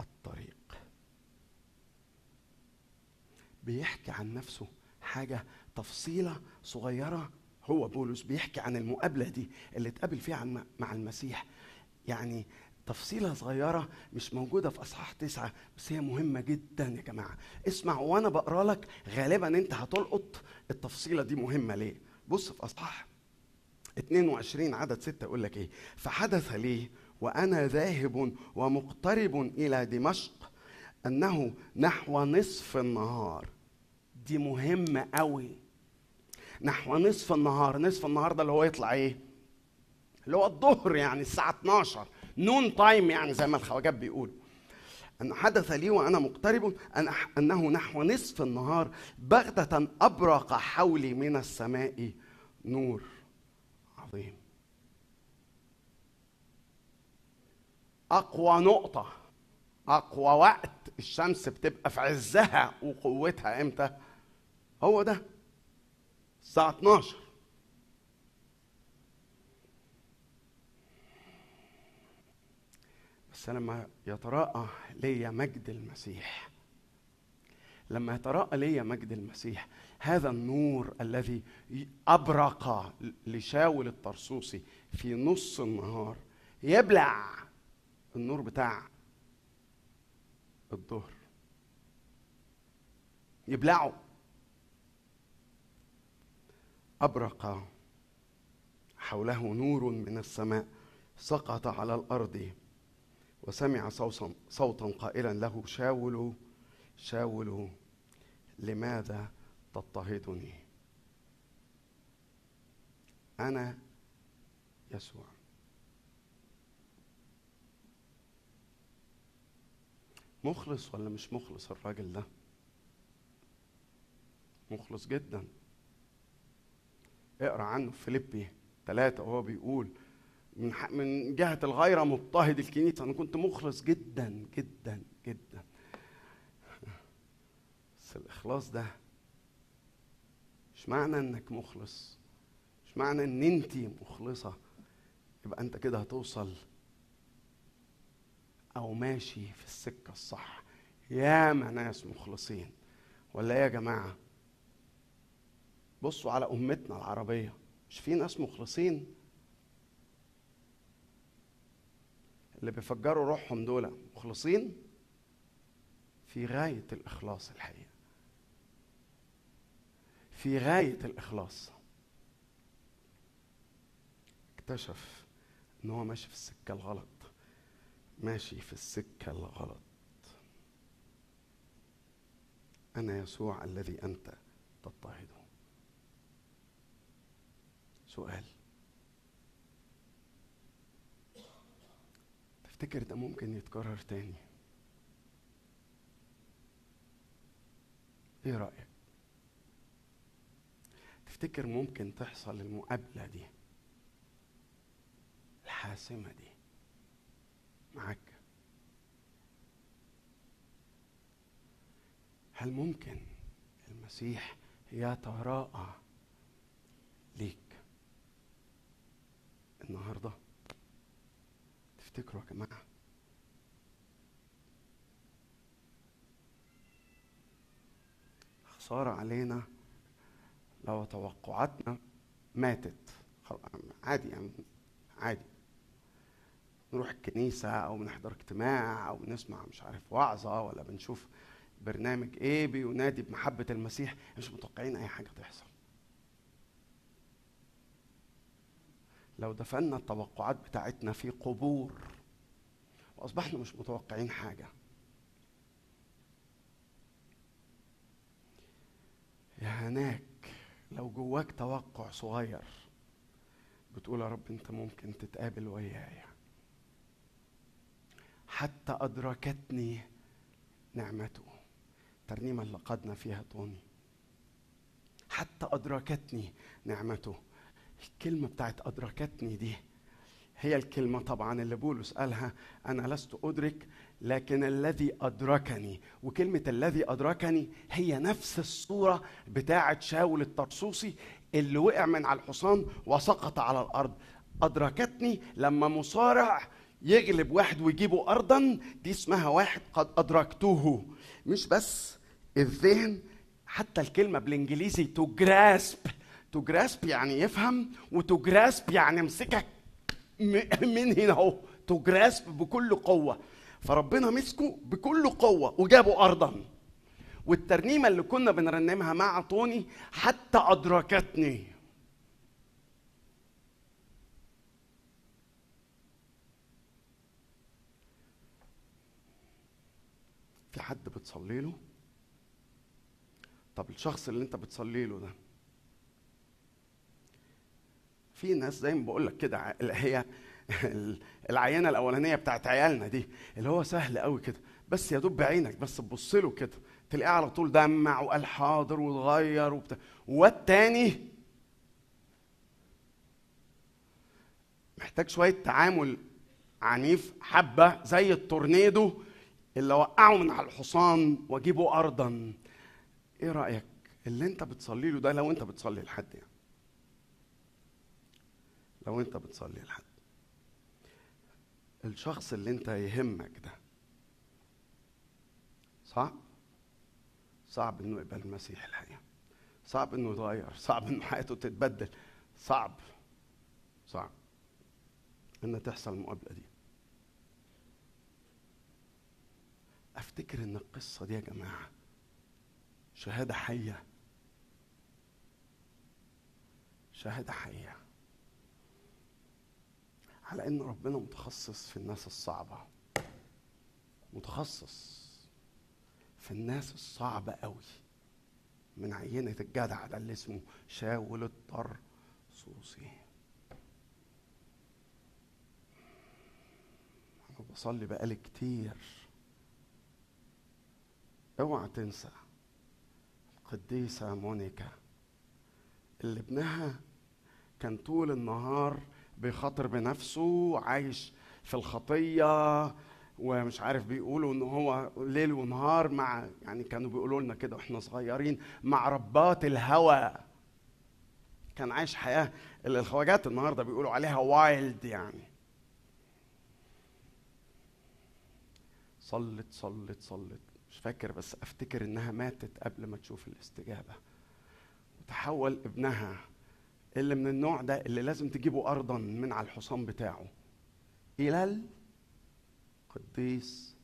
الطريق. بيحكي عن نفسه حاجة تفصيلة صغيرة. هو بولس بيحكي عن المقابلة دي اللي اتقابل فيها مع المسيح. يعني تفصيلة صغيرة مش موجودة في أصحاح تسعة بس هي مهمة جدا يا جماعة. اسمع وأنا بقرأ لك غالبا أنت هتلقط التفصيلة دي مهمة ليه. بص في أصحاح 22 عدد 6 يقول لك إيه؟ فحدث لي وأنا ذاهب ومقترب إلى دمشق أنه نحو نصف النهار. دي مهمة قوي. نحو نصف النهار نصف النهار ده اللي هو يطلع إيه؟ اللي هو الظهر يعني الساعة 12 نون تايم يعني زي ما الخواجات بيقولوا. أن حدث لي وأنا مقترب أن أنه نحو نصف النهار بغتة أبرق حولي من السماء نور عظيم. أقوى نقطة أقوى وقت الشمس بتبقى في عزها وقوتها إمتى؟ هو ده. الساعة 12 بس لما يتراءى لي مجد المسيح. لما يتراءى لي مجد المسيح هذا النور الذي أبرق لشاول الطرسوسي في نص النهار يبلع النور بتاع الظهر. يبلعه. أبرق حوله نور من السماء سقط على الأرض وسمع صوتا, قائلا له شاول شاول لماذا تضطهدني؟ أنا يسوع. مخلص ولا مش مخلص الراجل ده؟ مخلص جدا. اقرأ عنه في فيليبي ثلاثة وهو بيقول من من جهة الغيرة مضطهد الكنيسة. أنا كنت مخلص جدا جدا جدا. بس الإخلاص ده مش معنى إنك مخلص مش معنى إن أنت مخلصة. يبقى أنت كده هتوصل أو ماشي في السكة الصح. ياما ناس مخلصين. ولا إيه يا جماعة؟ بصوا على أمتنا العربية. مش في ناس مخلصين. اللي بيفجروا روحهم دول مخلصين؟ في غاية الإخلاص الحقيقة. في غاية الإخلاص. اكتشف إن هو ماشي في السكة الغلط. ماشي في السكة الغلط. أنا يسوع الذي أنت تضطهده. سؤال. تفتكر ده ممكن يتكرر تاني؟ إيه رأيك؟ تفتكر ممكن تحصل المقابلة دي؟ الحاسمة دي. معاك. هل ممكن المسيح يتراءى ليك؟ النهارده. تفتكروا يا جماعة؟ خسارة علينا لو توقعاتنا ماتت. عادي يعني عادي. نروح الكنيسة أو بنحضر اجتماع أو بنسمع مش عارف وعظة ولا بنشوف برنامج إيه بينادي بمحبة المسيح. مش متوقعين أي حاجة تحصل. لو دفنا التوقعات بتاعتنا في قبور وأصبحنا مش متوقعين حاجة. يا هناك لو جواك توقع صغير بتقول يا رب أنت ممكن تتقابل وياي. حتى أدركتني نعمته الترنيمة اللي قادنا فيها طوني حتى أدركتني نعمته. الكلمة بتاعت أدركتني دي. هي الكلمة طبعا اللي بولس قالها أنا لست أدرك لكن الذي أدركني. وكلمة الذي أدركني هي نفس الصورة بتاعت شاول الطرسوسي اللي وقع من على الحصان وسقط على الأرض. أدركتني لما مصارع يغلب واحد ويجيبه أرضا دي اسمها واحد قد أدركته. مش بس الذهن حتى الكلمة بالإنجليزي to grasp to grasp يعني يفهم وتو grasp يعني امسكك من هنا أهو. تو جراسب بكل قوة. فربنا مسكه بكل قوة وجابه ارضا. والترنيمة اللي كنا بنرنمها مع طوني حتى أدركتني. في حد بتصلي له؟ طب الشخص اللي انت بتصلي له ده في ناس زي ما بقول لك كده اللي هي العينه الأولانية بتاعت عيالنا دي اللي هو سهل قوي كده بس يا دوب بعينك بس تبص له كده تلاقيه على طول دمع وقال حاضر واتغير وبتاع والتاني محتاج شوية تعامل عنيف حبة زي التورنيدو اللي وقعه من على الحصان واجيبه ارضا. إيه رأيك؟ اللي انت بتصلي له ده لو انت بتصلي لحد يعني. لو انت بتصلي لحد. الشخص اللي انت يهمك ده صعب. صعب انه يقبل المسيح الحقيقة. صعب انه يتغير. صعب انه حياته تتبدل. صعب. صعب. إن تحصل المقابلة دي. أفتكر إن القصة دي يا جماعة شهادة حية. شهادة حية. على إن ربنا متخصص في الناس الصعبة. متخصص في الناس الصعبة قوي. من عينة الجدع ده اللي اسمه شاول الطرسوسي أنا بصلي بقالي كتير. اوعى تنسى القديسة مونيكا اللي ابنها كان طول النهار بيخاطر بنفسه عايش في الخطية ومش عارف بيقولوا إن هو ليل ونهار مع يعني كانوا بيقولوا لنا كده وإحنا صغيرين مع ربات الهوى. كان عايش حياة الخواجات النهارده بيقولوا عليها وايلد يعني. صلت صلت صلت. مش فاكر بس أفتكر إنها ماتت قبل ما تشوف الاستجابة. وتحول ابنها اللي من النوع ده اللي لازم تجيبه ارضا من على الحصان بتاعه. إلى القديس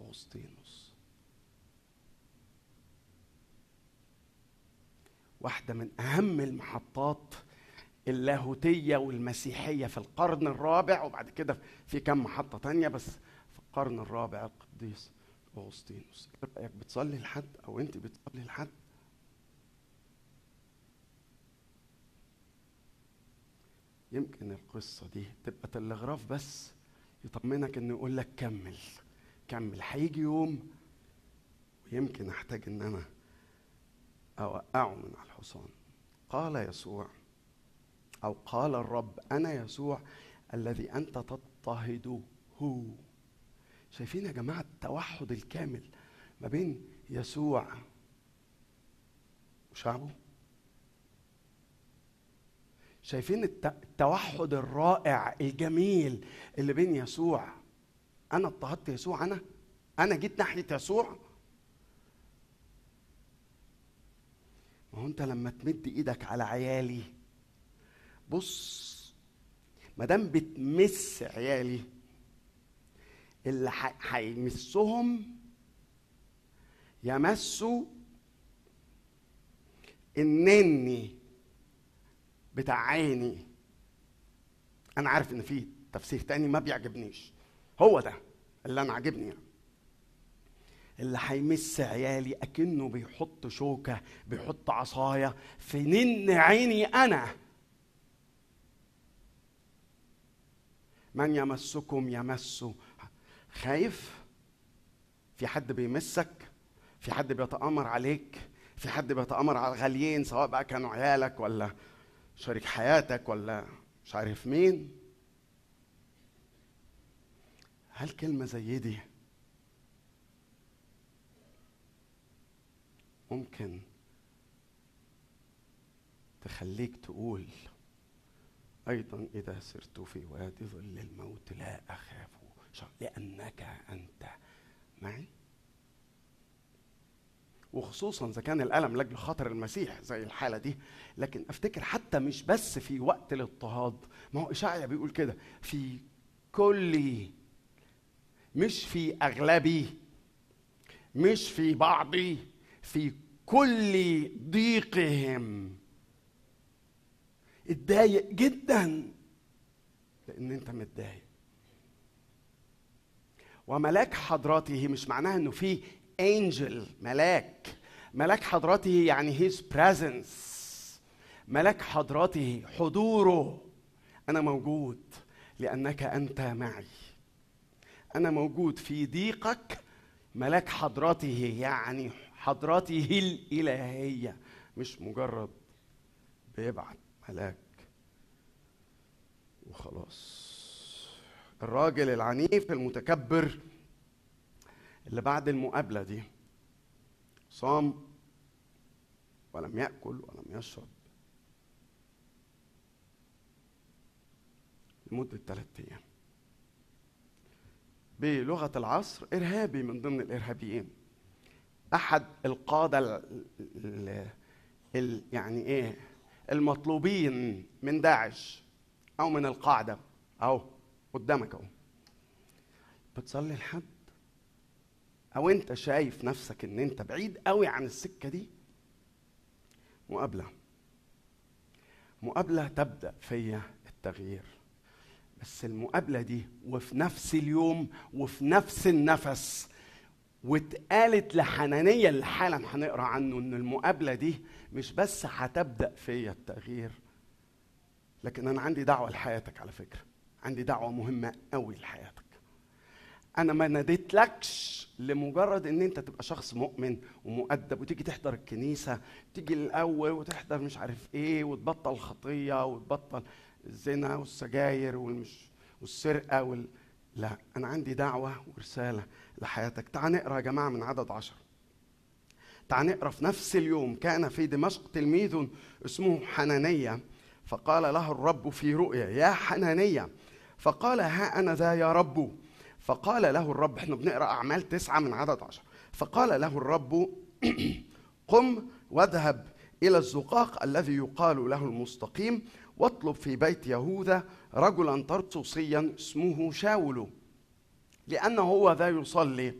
أغسطينوس. واحدة من أهم المحطات اللاهوتية والمسيحية في القرن الرابع وبعد كده في كم محطة تانية بس في القرن الرابع القديس أغسطينوس. إيه رأيك بتصلي لحد أو أنت بتصلي لحد؟ يمكن القصة دي تبقى تلغراف بس يطمنك إنه يقول لك كمل كمل. هيجي يوم ويمكن أحتاج إن أنا أوقعه من على الحصان. قال يسوع أو قال الرب أنا يسوع الذي أنت تضطهده. شايفين يا جماعة التوحد الكامل ما بين يسوع وشعبه؟ شايفين الت- التوحد الرائع الجميل اللي بين يسوع. أنا اضطهدت يسوع أنا أنا جيت ناحية يسوع. ما هو أنت لما تمد إيدك على عيالي بص ما دام بتمس عيالي اللي هيمسهم يمسوا النني. بتاع عيني. أنا عارف إن في تفسير تاني ما بيعجبنيش. هو ده اللي أنا عاجبني يعني. اللي هيمس عيالي أكنه بيحط شوكة بيحط عصاية في نن عيني أنا. من يمسكم يمس. خايف؟ في حد بيمسك؟ في حد بيتآمر عليك؟ في حد بيتآمر على الغاليين سواء بقى كانوا عيالك ولا شريك حياتك ولا مش عارف مين؟ هل كلمة زي دي ممكن تخليك تقول أيضا إذا سرت في وادي ظل الموت لا أخاف شر لأنك أنت معي؟ وخصوصا إذا كان الألم لأجل خاطر المسيح زي الحالة دي. لكن أفتكر حتى مش بس في وقت الاضطهاد. ما هو اشعيا بيقول كده في كل مش في أغلبي مش في بعضي في كل ضيقهم. اتضايق جدا لأن أنت متضايق. وملاك حضرته مش معناها إنه في angel ملاك. ملاك حضرته يعني His presence ملاك حضرته حضوره. أنا موجود لأنك أنت معي. أنا موجود في ضيقك. ملاك حضرته يعني حضرته الإلهية. مش مجرد بيبعت ملاك. وخلاص. الراجل العنيف المتكبر اللي بعد المقابلة دي صام ولم يأكل ولم يشرب. لمدة ثلاثة أيام. بلغة العصر إرهابي من ضمن الإرهابيين. أحد القادة ال ال ال يعني إيه المطلوبين من داعش أو من القاعدة. أو قدامك أهو. بتصلي لحد أو أنت شايف نفسك إن أنت بعيد قوي عن السكة دي؟ مقابلة. مقابلة تبدأ فيا التغيير. بس المقابلة دي وفي نفس اليوم وفي نفس النفس واتقالت لحنانية اللي حالا هنقرأ عنه إن المقابلة دي مش بس هتبدأ فيا التغيير لكن أنا عندي دعوة لحياتك على فكرة. عندي دعوة مهمة قوي لحياتك. أنا ما ناديتلكش لمجرد إن أنت تبقى شخص مؤمن ومؤدب وتيجي تحضر الكنيسة تيجي الأول وتحضر مش عارف إيه وتبطل خطية وتبطل الزنا والسجاير والمش والسرقة وال... لا أنا عندي دعوة ورسالة لحياتك. تعال نقرأ يا جماعة من عدد عشر. تعال نقرأ في نفس اليوم. كان في دمشق تلميذ اسمه حنانية فقال له الرب في رؤيا يا حنانية. فقال ها أنا ذا يا رب. فقال له الرب إحنا بنقرأ أعمال تسعة من عدد عشر. فقال له الرب [CLEARS THROAT] قم واذهب إلى الزقاق الذي يقال له المستقيم واطلب في بيت يهوذا رجلا ترسوسيا اسمه شاول لأنه هو ذا يصلي.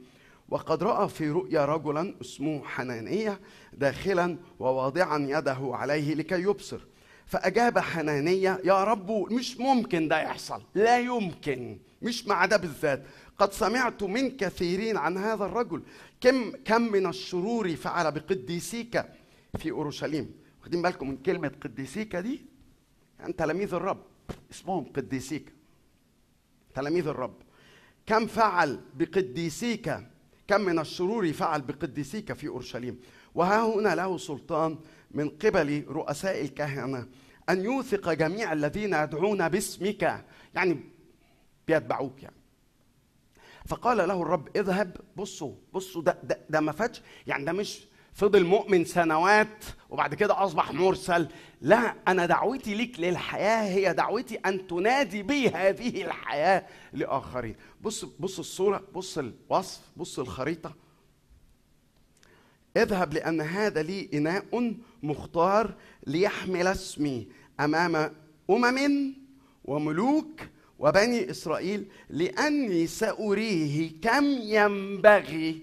وقد رأى في رؤيا رجلا اسمه حنانية داخلا وواضعا يده عليه لكي يبصر. فأجاب حنانية يا رب مش ممكن ده يحصل لا يمكن مش مع ده بالذات. قد سمعت من كثيرين عن هذا الرجل. كم كم من الشرور فعل بقديسيك في أورشليم؟ واخدين بالكم من كلمة قديسيك دي؟ يعني تلاميذ الرب. اسمهم قديسيك. تلاميذ الرب. كم فعل بقديسيك؟ كم من الشرور فعل بقديسيك في أورشليم؟ وها هنا له سلطان من قبل رؤساء الكهنة أن يوثق جميع الذين يدعون باسمك. يعني بيتبعوك يعني. فقال له الرب اذهب بصوا بصوا ده ده, ده ما فاتش يعني ده مش فضل مؤمن سنوات وبعد كده أصبح مرسل. لا أنا دعوتي ليك للحياة هي دعوتي أن تنادي بي هذه الحياة لآخرين. بص بص الصورة بص الوصف بص الخريطة. اذهب لأن هذا لي إناء مختار ليحمل اسمي أمام أمم وملوك وبني إسرائيل لأني سأريه كم ينبغي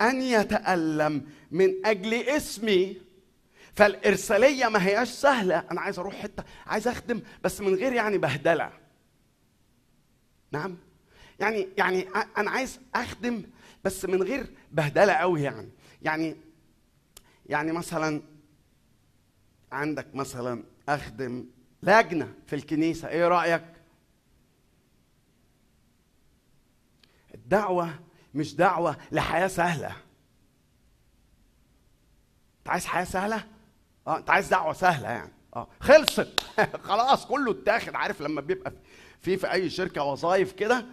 أن يتألم من أجل اسمي. فالإرسالية ما هياش سهلة. أنا عايز أروح حتة عايز أخدم بس من غير يعني بهدلة. نعم؟ يعني يعني أنا عايز أخدم بس من غير بهدلة قوي يعني. يعني يعني مثلا عندك مثلا أخدم لجنة في الكنيسة. إيه رأيك؟ الدعوه مش دعوة لحياه سهلة. أنت عايز حياة سهلة؟ آه أنت عايز دعوة سهلة يعني. آه خلصت. [LAUGHS] خلاص كله اتاخد. عارف لما بيبقى في في أي شركة وظايف كده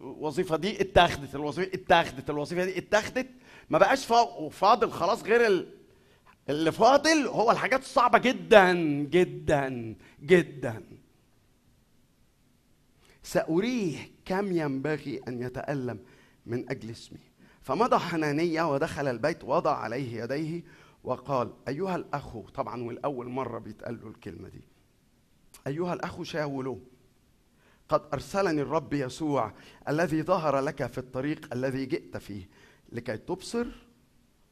الوظيفه دي اتاخدت الوظيفة اتاخدت الوظيفة دي اتاخدت ما بقاش فا- فاضل خلاص غير ال... اللي فاضل هو الحاجات الصعبة جدا جدا جدا. سأريه كم ينبغي أن يتألم من أجل اسمي. فمضى حنانية ودخل البيت وضع عليه يديه وقال أيها الأخ. طبعا والأول مرة بيتقال له الكلمة دي. أيها الأخ شاولو قد أرسلني الرب يسوع الذي ظهر لك في الطريق الذي جئت فيه لكي تبصر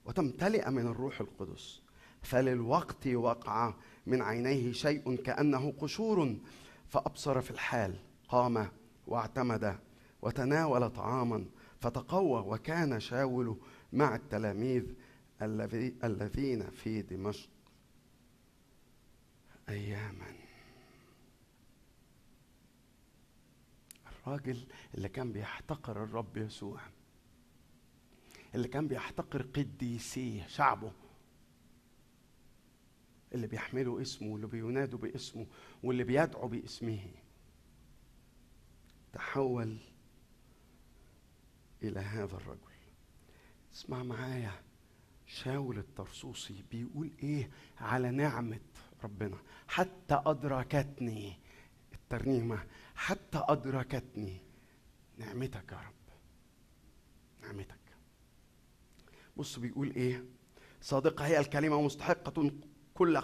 وتمتلئ من الروح القدس. فللوقت وقع من عينيه شيء كأنه قشور فأبصر في الحال. قام واعتمد وتناول طعاما فتقوى وكان شاول مع التلاميذ الذي- الذين في دمشق أياما. الراجل اللي كان بيحتقر الرب يسوع اللي كان بيحتقر قديسيه شعبه اللي بيحملوا اسمه واللي بينادوا باسمه واللي بيدعوا باسمه. تحول إلى هذا الرجل. اسمع معايا شاول الطرسوسي بيقول إيه على نعمة ربنا. حتى أدركتني الترنيمة حتى أدركتني نعمتك يا رب. نعمتك. بص بيقول إيه صادقة هي الكلمة مستحقه كل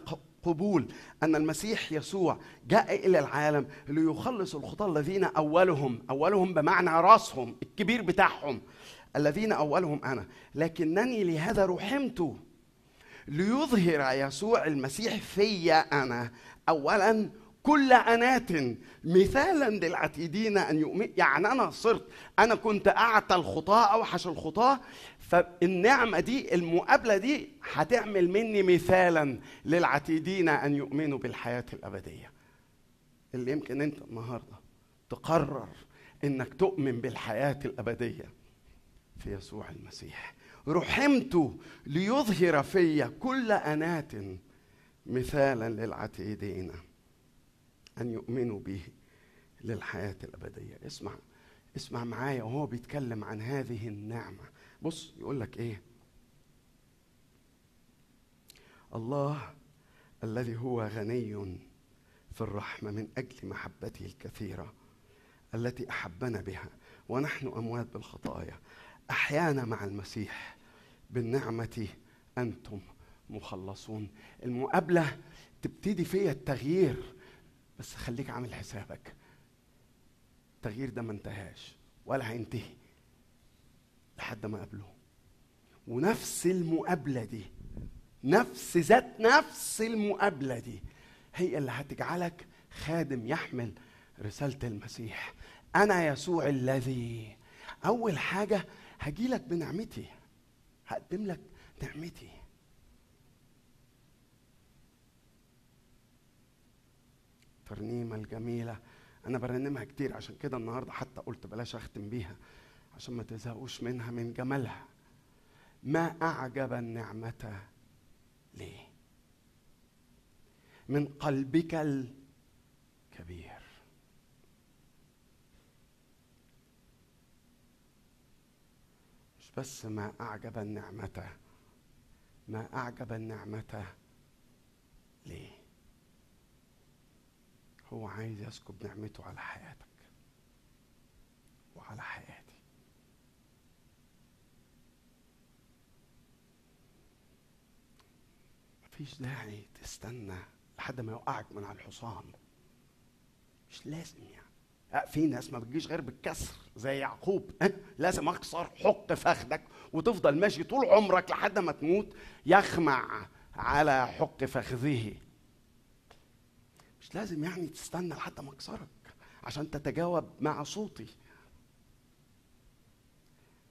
قبول أن المسيح يسوع جاء إلى العالم ليخلص الخطاه الذين أولهم أولهم بمعنى رأسهم الكبير بتاعهم الذين أولهم أنا. لكنني لهذا رحمت ليظهر يسوع المسيح فيا أنا. اولا كل أنات مثالا للعتيدين أن يؤمن يعني أنا صرت أنا كنت أعتى الخطاه أوحش الخطاه فالنعمة دي المقابلة دي هتعمل مني مثالا للعتيدين أن يؤمنوا بالحياة الأبدية. اللي يمكن أنت النهارده تقرر إنك تؤمن بالحياة الأبدية في يسوع المسيح. رحمت ليظهر في كل انات مثالا للعتيدين أن يؤمنوا به للحياة الأبدية. اسمع اسمع معايا وهو بيتكلم عن هذه النعمة. بص يقول لك إيه؟ الله الذي هو غني في الرحمة من أجل محبته الكثيرة التي أحبنا بها ونحن أموات بالخطايا. أحيانا مع المسيح بالنعمة أنتم مخلصون. المقابلة تبتدي فيها التغيير. بس خليك عامل حسابك. التغيير ده ما انتهاش ولا هينتهي. لحد ما قابله. ونفس المقابلة دي نفس ذات نفس المقابلة دي هي اللي هتجعلك خادم يحمل رسالة المسيح. أنا يسوع الذي أول حاجة هجيلك بنعمتي هقدم لك نعمتي. الترنيمة الجميلة أنا برنمها كتير عشان كده النهاردة حتى قلت بلاش أختم بيها. عشان ما تزهقوش منها من جمالها. ما أعجب النعمة ليه؟ من قلبك الكبير. مش بس ما أعجب النعمة ما أعجب النعمة ليه؟ هو عايز يسكب نعمته على حياتك وعلى حياتي مفيش داعي تستنى لحد ما يوقعك من على الحصان. مش لازم يعني. في ناس ما بتجيش غير بالكسر زي يعقوب؟ لازم اكسر حق فخدك وتفضل ماشي طول عمرك لحد ما تموت يخمع على حق فخذه مش لازم يعني تستنى لحد ما أكسرك عشان تتجاوب مع صوتي.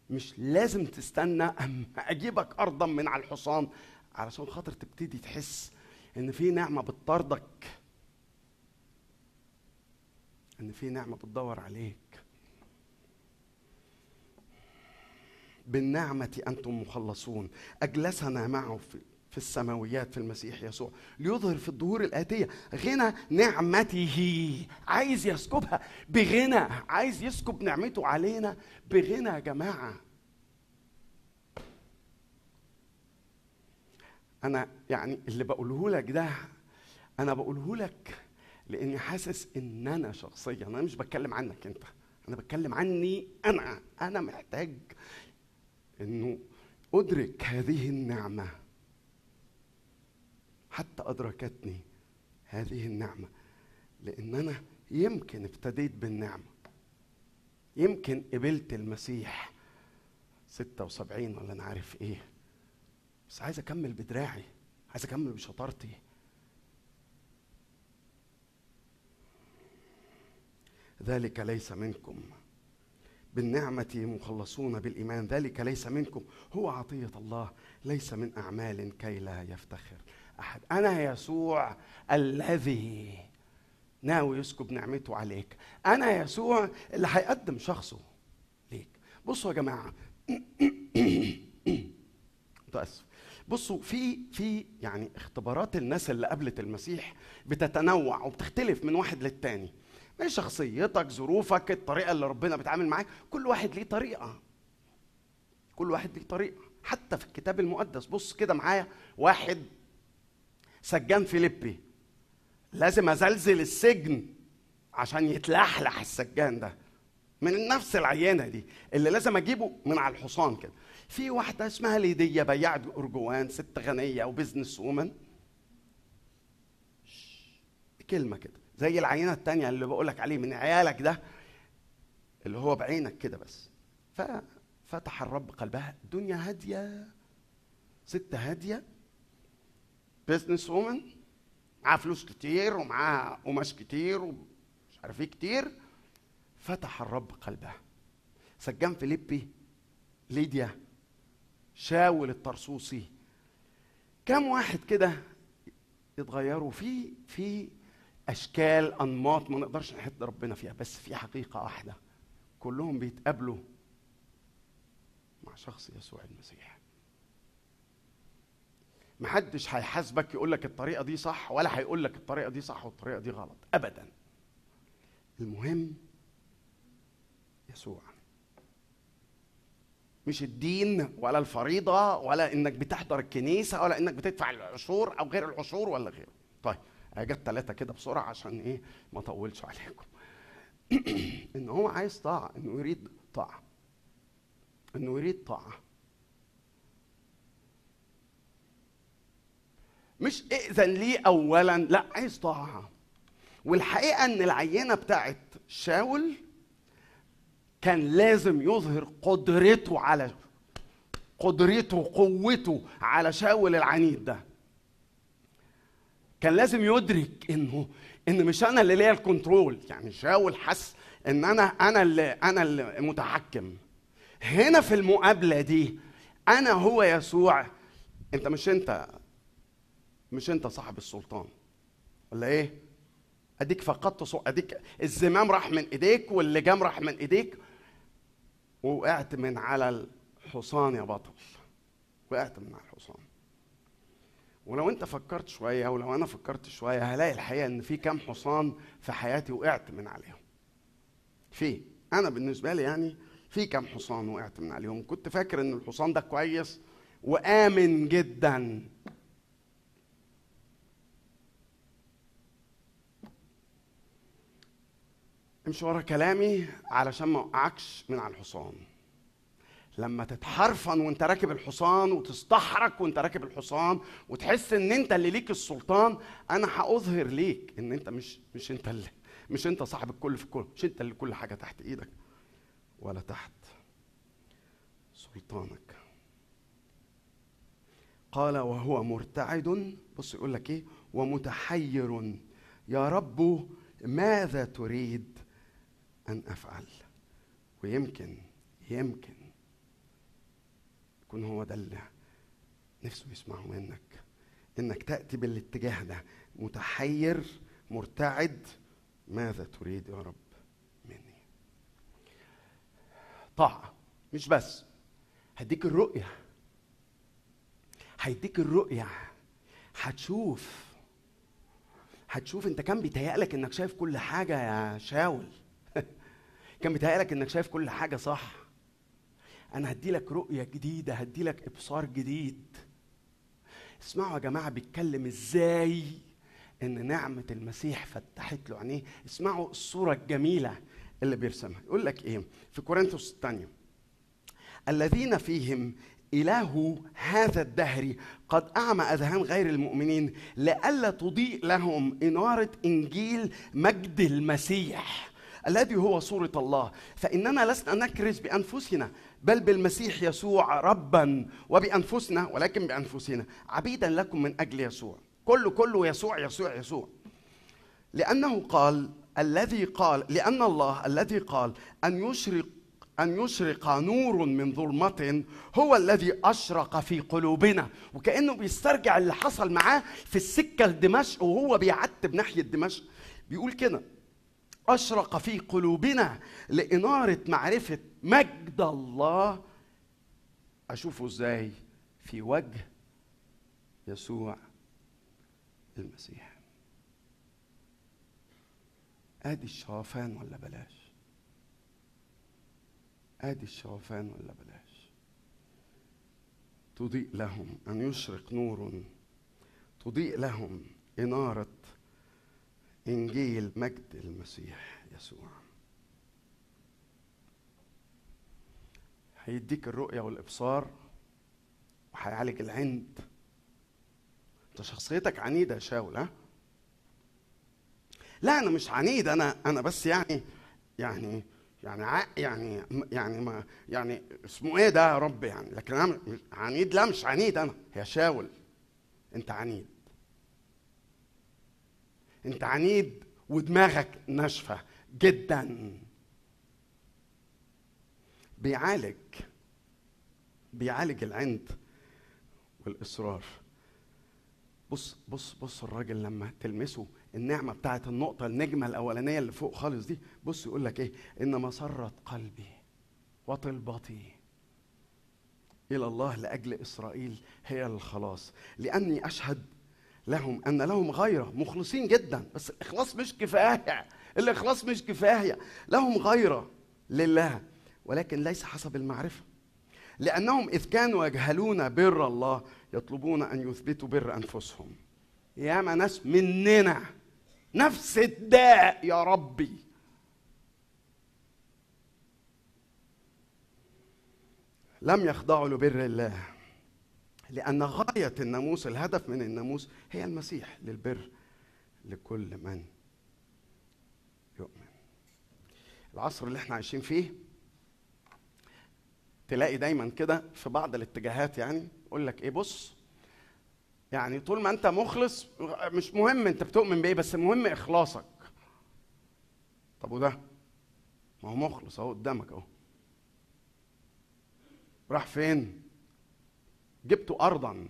مش لازم تستنى اما أجيبك أرضا من على الحصان علشان خاطر تبتدي تحس إن في نعمة بتطاردك. إن في نعمة بتدور عليك. بالنعمة أنتم مخلصون. أجلسنا معه في في السماويات في المسيح يسوع. ليظهر في الظهور الآتية. غنى نعمته. عايز يسكبها بغنى. عايز يسكب نعمته علينا بغنى يا جماعة. أنا يعني اللي بقوله لك ده أنا بقوله لك لأني حاسس إن أنا شخصيا أنا مش بتكلم عنك أنت أنا بتكلم عني أنا أنا محتاج إنه أدرك هذه النعمة. حتى أدركتني هذه النعمة لأن أنا يمكن ابتديت بالنعمة. يمكن قبلت المسيح 76 ولا أنا عارف إيه. بس عايز أكمل بدراعي عايز أكمل بشطارتي. ذلك ليس منكم. بالنعمة مخلصون بالإيمان ذلك ليس منكم. هو عطية الله ليس من أعمال كي لا يفتخر أحد. أنا يسوع الذي ناوي يسكب نعمته عليك. أنا يسوع اللي هيقدم شخصه ليك. بصوا يا جماعة. [COUGHS] متأسف. بصوا في في يعني اختبارات الناس اللي قابلت المسيح بتتنوع وبتختلف من واحد للتاني. من شخصيتك ظروفك الطريقة اللي ربنا بيتعامل معاك كل واحد ليه طريقة. كل واحد ليه طريقة. حتى في الكتاب المقدس بص كده معايا واحد سجان فيليبي. لازم أزلزل السجن عشان يتلحلح السجان ده. من نفس العينة دي. اللي لازم أجيبه من على الحصان كده. في واحدة اسمها ليدية بياعة أرجوان ست غنية وبزنس وومن كلمة كده. زي العينة التانية اللي بقولك عليه من عيالك ده اللي هو بعينك كده بس. ففتح الرب قلبها. الدنيا هادية. ست هادية. بزنس وومن معاها فلوس كتير ومعاها قماش كتير ومش عارف إيه كتير. فتح الرب قلبها. سجان فيليبي ليديا. شاول الطرسوسي. كم واحد كده يتغيروا في في أشكال أنماط ما نقدرش نحد ربنا فيها بس في حقيقة واحدة. كلهم بيتقابلوا مع شخص يسوع المسيح. محدش هيحاسبك يقول لك الطريقة دي صح ولا هيقول لك الطريقة دي صح والطريقة دي غلط. ابدا. المهم يسوع. مش الدين ولا الفريضة ولا إنك بتحضر الكنيسة ولا إنك بتدفع العشور أو غير العشور ولا غيره. طيب جت ثلاثة كده بسرعة عشان إيه؟ ما اطولش عليكم. [CLEARS THROAT] إن هو عايز طاعة إنه يريد طاعة. إنه يريد طاعة. مش ائذن لي اولا لا عايز طاعة. والحقيقة إن العينة بتاعت شاول كان لازم يظهر قدرته على قدرته وقوته على شاول العنيد ده. كان لازم يدرك إنه إن مش أنا اللي ليا الكنترول يعني شاول حس إن أنا أنا اللي أنا اللي متحكم. هنا في المقابلة دي أنا هو يسوع. أنت مش أنت مش أنت صاحب السلطان. ولا إيه؟ أديك فقدت صو... أديك الزمام راح من إيديك واللجام راح من إيديك ووقعت من على الحصان يا بطل. وقعت من على الحصان. ولو انت فكرت شوية ولو أنا فكرت شوية هلاقي الحقيقة ان في كام حصان في حياتي وقعت من عليهم. في. أنا بالنسبة لي يعني في كام حصان وقعت من عليهم. كنت فاكر ان الحصان ده كويس وآمن جدا. امشي ورا كلامي علشان ما اوقعكش من على الحصان. لما تتحرفن وانت راكب الحصان وتستحرك وانت راكب الحصان وتحس ان انت اللي ليك السلطان أنا هأظهر ليك ان انت مش مش انت اللي مش انت صاحب الكل في الكل مش انت اللي كل حاجة تحت إيدك ولا تحت سلطانك. قال وهو مرتعد. بص يقول لك إيه؟ ومتحير. يا رب ماذا تريد؟ أن أفعل. ويمكن يمكن يكون هو ده اللي نفسه يسمعه منك. إنك تأتي بالاتجاه ده متحير مرتعد ماذا تريد يا رب مني؟ طاعة مش بس. هديك الرؤية. هيديك الرؤية. هتشوف. هتشوف أنت كان بيتهيألك إنك شايف كل حاجة يا شاول. كان بيتهيألك إنك شايف كل حاجة صح. أنا هدي لك رؤية جديدة هدي لك إبصار جديد. اسمعوا يا جماعة بيتكلم إزاي إن نعمة المسيح فتحت له عينيه؟ اسمعوا الصورة الجميلة اللي بيرسمها. يقول لك إيه؟ في كورنثوس الثانية. الذين فيهم إله هذا الدهر قد أعمى أذهان غير المؤمنين لئلا تضيء لهم إنارة إنجيل مجد المسيح. الذي هو صورة الله. فإننا لسنا نكرز بأنفسنا بل بالمسيح يسوع ربا وبأنفسنا ولكن بأنفسنا. عبيدا لكم من أجل يسوع. كله كله يسوع يسوع يسوع. لأنه قال الذي قال لأن الله الذي قال أن يشرق أن يشرق نور من ظلمة هو الذي أشرق في قلوبنا. وكأنه بيسترجع اللي حصل معاه في السكة لدمشق وهو بيعتب ناحية دمشق. بيقول كده أشرق في قلوبنا لإنارة معرفة مجد الله. أشوفه إزاي؟ في وجه يسوع المسيح. أدي الشوفان ولا بلاش؟ أدي الشوفان ولا بلاش؟ تضيء لهم أن يشرق نور تضيء لهم إنارة إنجيل مجد المسيح يسوع. هيديك الرؤية والإبصار وهيعالج العند. أنت شخصيتك عنيدة يا شاول ها؟ لا أنا مش عنيد أنا أنا بس يعني يعني يعني ع- يعني يعني ما يعني اسمه إيه ده يا رب يعني؟ لكن أنا عنيد لا مش عنيد أنا يا شاول. أنت عنيد. انت عنيد ودماغك ناشفة جدا. بيعالج بيعالج العند والإصرار. بص بص بص الراجل لما تلمسه النعمة بتاعت النقطة النجمة الأولانية اللي فوق خالص دي بص يقول لك إيه؟ إن مسرة قلبي وطلبتي إلى الله لأجل إسرائيل هي الخلاص. لأني أشهد لهم أن لهم غيرة مخلصين جدا بس الإخلاص مش كفاية الإخلاص مش كفاية لهم غيرة لله ولكن ليس حسب المعرفة لأنهم إذ كانوا يجهلون بر الله يطلبون أن يثبتوا بر أنفسهم. ياما ناس مننا نفس الداء يا ربي. لم يخضعوا لبر الله. لأن غاية الناموس الهدف من الناموس هي المسيح للبر لكل من يؤمن. العصر اللي إحنا عايشين فيه تلاقي دايما كده في بعض الاتجاهات يعني يقول لك إيه بص يعني طول ما أنت مخلص مش مهم أنت بتؤمن بإيه بس المهم إخلاصك. طب وده؟ ما هو مخلص أهو قدامك أهو. راح فين؟ جبته ارضا.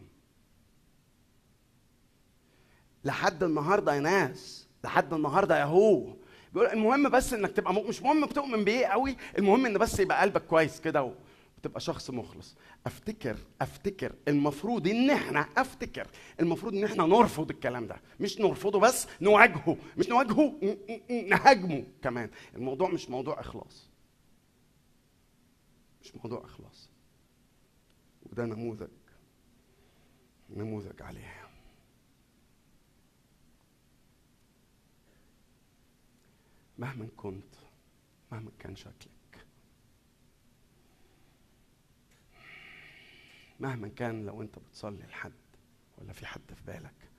لحد النهارده يا ناس لحد النهارده يا هو. بيقول المهم بس إنك تبقى م... مش مهم بتؤمن بإيه قوي المهم إن بس يبقى قلبك كويس كده وتبقى شخص مخلص. أفتكر أفتكر المفروض إن إحنا أفتكر المفروض إن إحنا نرفض الكلام ده. مش نرفضه بس نواجهه. مش نواجهه نهاجمه كمان. الموضوع مش موضوع إخلاص. مش موضوع إخلاص. وده نموذج نموذج عليه مهما كنت مهما كان شكلك مهما كان لو انت بتصلي لحد ولا في حد في بالك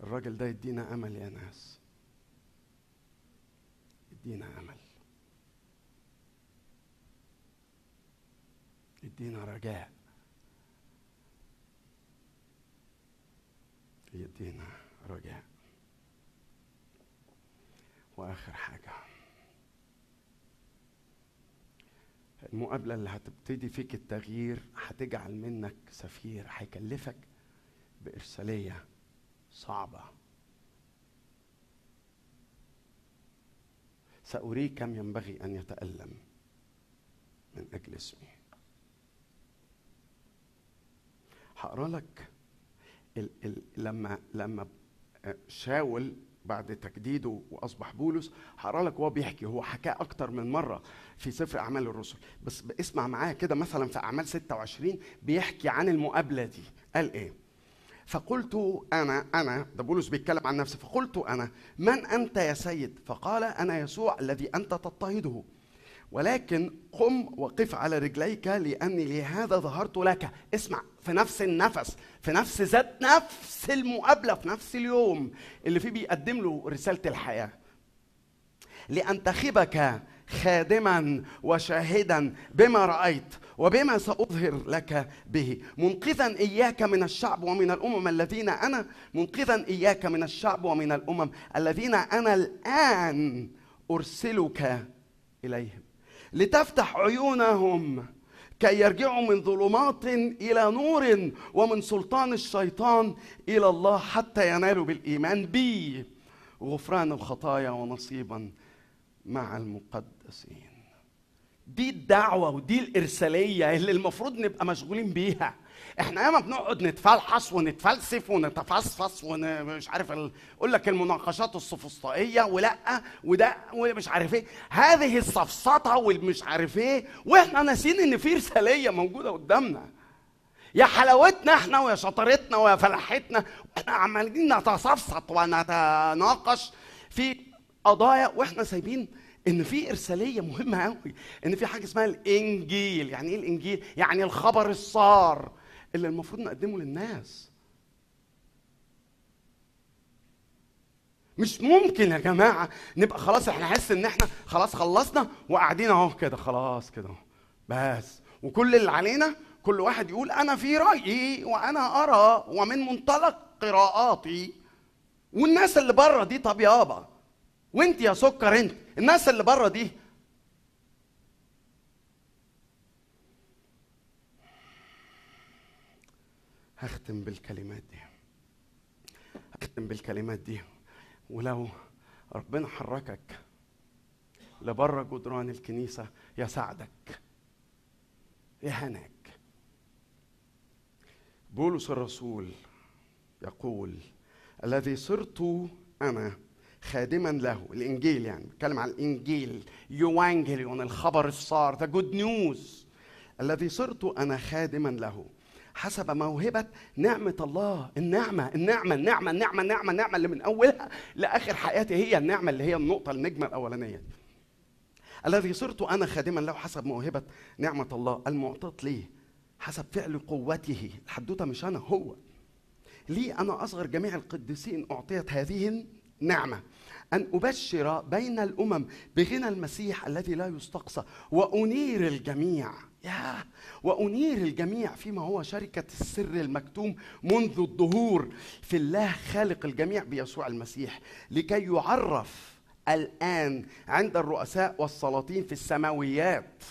الراجل ده يدينا أمل يا ناس. يدينا أمل. يدينا رجاء. يدينا رجاء. وآخر حاجة. المقابلة اللي هتبتدي فيك التغيير هتجعل منك سفير هيكلفك بإرسالية صعبة. ساريه كم ينبغي أن يتألم من أجل اسمي. هقرأ لك. ال ال لما لما شاول بعد تجديده وأصبح بولس هقرأ لك وهو بيحكي. هو حكاه أكتر من مرة في سفر أعمال الرسل. بس اسمع معايا كده مثلا في أعمال 26 بيحكي عن المقابلة دي. قال إيه؟ فقلت أنا أنا ده بولس بيتكلم عن نفسه. فقلت أنا من أنت يا سيد؟ فقال أنا يسوع الذي أنت تضطهده. ولكن قم وقف على رجليك لأني لهذا ظهرت لك. اسمع في نفس النفس في نفس ذات نفس المقابلة في نفس اليوم اللي فيه بيقدم له رسالة الحياة. لانتخبك خادما وشاهدا بما رأيت وبما سأظهر لك به. منقذا إياك من الشعب ومن الأمم الذين أنا منقذا إياك من الشعب ومن الأمم الذين أنا الآن أرسلك إليهم. لتفتح عيونهم كي يرجعوا من ظلمات إلى نور ومن سلطان الشيطان إلى الله حتى ينالوا بالإيمان بي. غفران الخطايا ونصيبا مع المقدسين. دي الدعوة ودي الإرسالية اللي المفروض نبقى مشغولين بيها. إحنا ياما بنقعد نتفلحص ونتفلسف ونتفصفص ومش عارف. أقول لك المناقشات السفسطائية ولا وده ومش عارف إيه. هذه السفسطه والمش عارف إيه وإحنا ناسيين إن في رسالية موجودة قدامنا. يا حلاوتنا إحنا ويا شطارتنا ويا فلاحتنا. وإحنا عمالين نتسفسط ونتناقش في قضايا وإحنا سايبين إن في إرسالية مهمة قوي إن في حاجة اسمها الإنجيل. يعني إيه الإنجيل؟ يعني الخبر السار اللي المفروض نقدمه للناس. مش ممكن يا جماعة نبقى خلاص إحنا نحس ان إحنا خلاص خلصنا وقاعدين اهو كده خلاص كده بس وكل اللي علينا كل واحد يقول أنا في رأيي وأنا أرى ومن منطلق قراءاتي. والناس اللي بره دي طب يابا وأنت يا سكر أنت الناس اللي بره دي هختم بالكلمات دي. هختم بالكلمات دي. ولو ربنا حركك لبره جدران الكنيسة يساعدك يهنك بولس الرسول يقول الذي صرت أنا خادما له. الإنجيل يعني بتكلم عن الإنجيل. يوانجليون الخبر السار ذا جود نيوز الذي صرت أنا خادما له. حسب موهبة نعمة الله. النعمة النعمة النعمة النعمة النعمة النعمة اللي من أولها لآخر حياتي هي النعمة اللي هي النقطة النجمة الأولانية. الذي صرت أنا خادما له حسب موهبة نعمة الله. المعطاة لي حسب فعل قوته. الحدوتة مش أنا هو. لي أنا أصغر جميع القديسين أعطيت هذه نعمة أن أبشر بين الأمم بغنى المسيح الذي لا يستقصى وأنير الجميع. يا وأنير الجميع فيما هو شركة السر المكتوم منذ الظهور في الله خالق الجميع بيسوع المسيح لكي يعرف الآن عند الرؤساء والسلاطين في السماويات.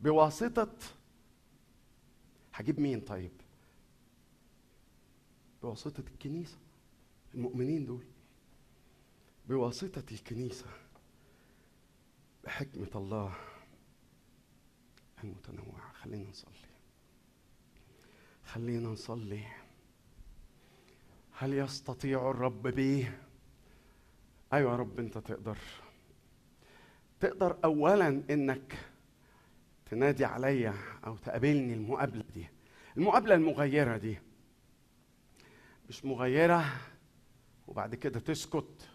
بواسطة هجيب مين طيب؟ بواسطة الكنيسة المؤمنين دول. بواسطة الكنيسة بحكمة الله. المتنوعة خلينا نصلي. خلينا نصلي. هل يستطيع الرب بيه أيوه يا رب أنت تقدر. تقدر اولا إنك تنادي عليا أو تقابلني المقابلة دي. المقابلة المغيرة دي. مش مغيرة وبعد كده تسكت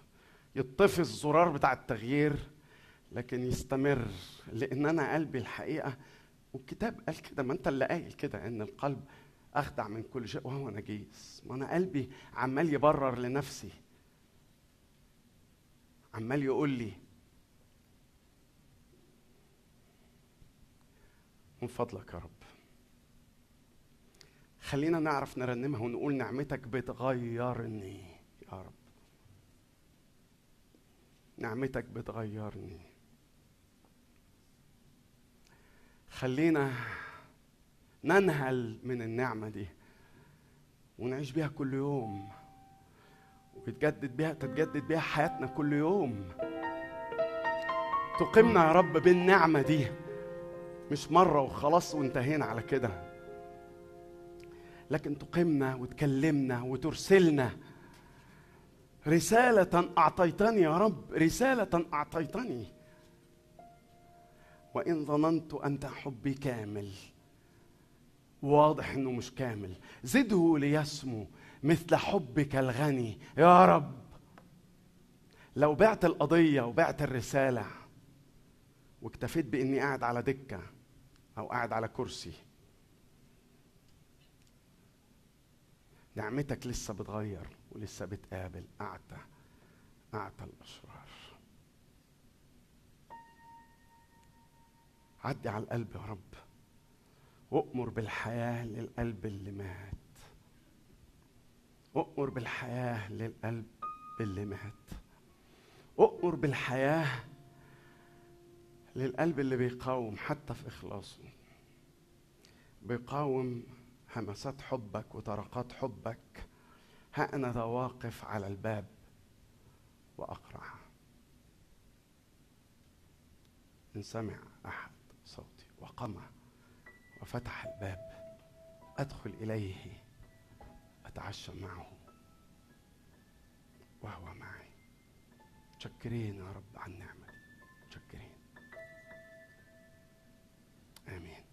يطفي الزرار بتاع التغيير لكن يستمر. لأن أنا قلبي الحقيقة والكتاب قال كده ما أنت اللي قايل كده إن القلب أخدع من كل شيء وهو نجيس. ما أنا قلبي عمال يبرر لنفسي. عمال يقول لي من فضلك يا رب. خلينا نعرف نرنمها ونقول نعمتك بتغيرني يا رب. نعمتك بتغيرني. خلينا ننهل من النعمة دي ونعيش بيها كل يوم ويتجدد بيها تتجدد بيها حياتنا كل يوم. تقيمنا يا رب بالنعمة دي. مش مرة وخلاص وانتهينا على كده. لكن تقيمنا وتكلمنا وترسلنا. رسالة أعطيتني يا رب رسالة أعطيتني. وإن ظننت أنت حبي كامل. واضح إنه مش كامل. زده ليسمو مثل حبك الغني. يا رب! لو بعت القضية وبعت الرسالة واكتفيت بإني قاعد على دكة أو قاعد على كرسي نعمتك لسه بتغير ولسه بتقابل. اعتى اعتى الاشرار عدي على القلب يا رب. وأمر بالحياة للقلب اللي مات. أؤمر بالحياة للقلب اللي مات. أؤمر بالحياة للقلب اللي بيقاوم حتى في إخلاصه. بيقاوم همسات حبك وطرقات حبك. ها أنا واقف على الباب وأقرع. إن سمع أحد. صوتي وقمع وفتح الباب. أدخل إليه أتعشى معه. وهو معي. متشكرين يا رب على النعمة دي. متشكرين آمين.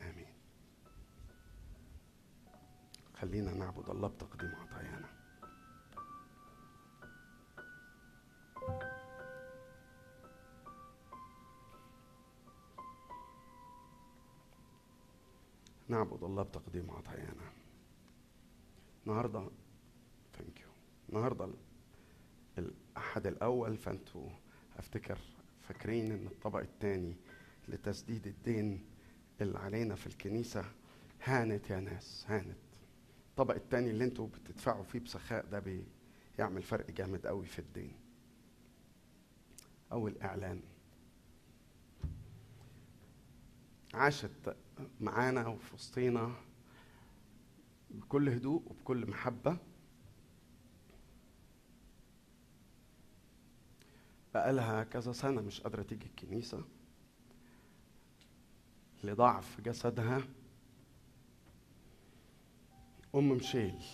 آمين. خلينا نعبد الله بتقديم عطايانا. نعبد الله بتقديم عطايانا النهارده thank you النهارده ال- الأحد الأول فانتوا أفتكر فاكرين إن الطبق الثاني لتسديد الدين اللي علينا في الكنيسة هانت يا ناس هانت. الطبق الثاني اللي أنتوا بتدفعوا فيه بسخاء ده بيعمل فرق جامد قوي في الدين. أول إعلان. عاشت معانا وفي وسطينا بكل هدوء وبكل محبة. بقالها كذا سنة مش قادرة تيجي الكنيسة لضعف جسدها. أم مشيل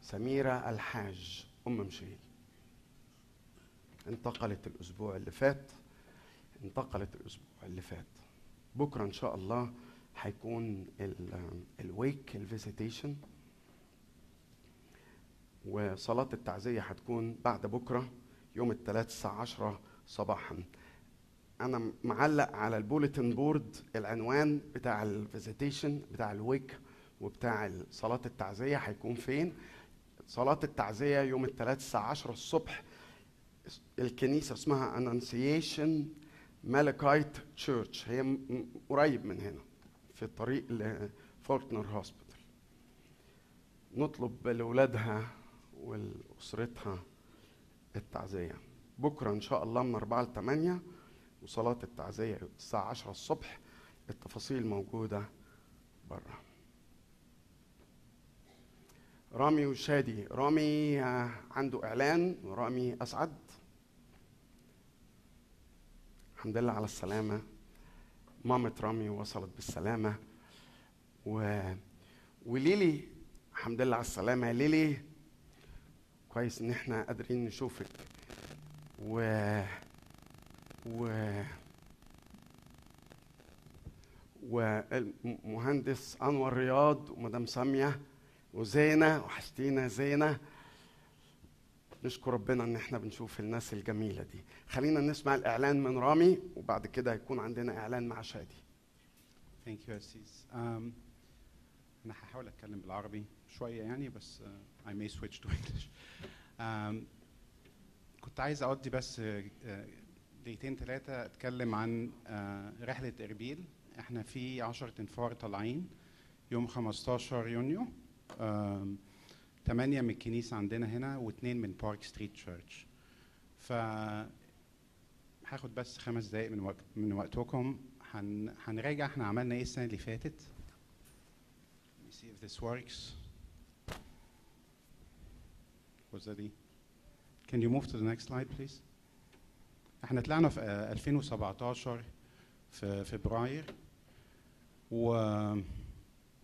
سميرة الحاج أم مشيل. انتقلت الأسبوع اللي فات انتقلت الأسبوع اللي فات. بكرة إن شاء الله هيكون ال- ال wake ال visitation وصلاة التعزية هتكون بعد بكرة يوم الثلاث الساعة 10 صباحا. أنا معلق على ال bulletin board العنوان بتاع ال visitation بتاع ال wake وبتاع صلاة التعزية هيكون فين. صلاة التعزية يوم الثلاث الساعة 10 الصبح الكنيسة اسمها Annunciation Melkite Church هي قريب من هنا في الطريق ل Faulkner Hospital نطلب لاولادها ولاسرتها التعزية. بكرة إن شاء الله من 4 ل 8 وصلاة التعزية الساعة 10 الصبح. التفاصيل موجودة بره رامي وشادي. رامي آه، عنده إعلان. رامي أسعد. الحمد لله على السلامة. مامة رامي وصلت بالسلامة. و... وليلي الحمد لله على السلامة. ليلي كويس إن إحنا قادرين نشوفك. و و والمهندس أنور رياض ومدام سامية وزينة وحشتينا زينة. نشكر ربنا إن إحنا بنشوف الناس الجميلة دي. خلينا نسمع الإعلان من رامي وبعد كده هيكون عندنا إعلان مع شادي. ثانك يو أسيس um, أنا هحاول أتكلم بالعربي شوية يعني بس uh, may switch to [LAUGHS] English. Um, كنت عايز أقضي بس uh, دقيقتين ثلاثة أتكلم عن uh, رحلة إربيل. إحنا في 10 أنفار طالعين يوم 15 يونيو. Um, ثمانية من الكنيسة عندنا هنا واثنين من بارك ستريت تشيرش ف هاخد بس خمس دقايق من وقت من وقتكم. هن هنراجع إحنا عملنا إيه السنة اللي فاتت. Let me see if this works. Was that it? Can you move to the next slide please? إحنا طلعنا في آه، 2017 في فبراير. و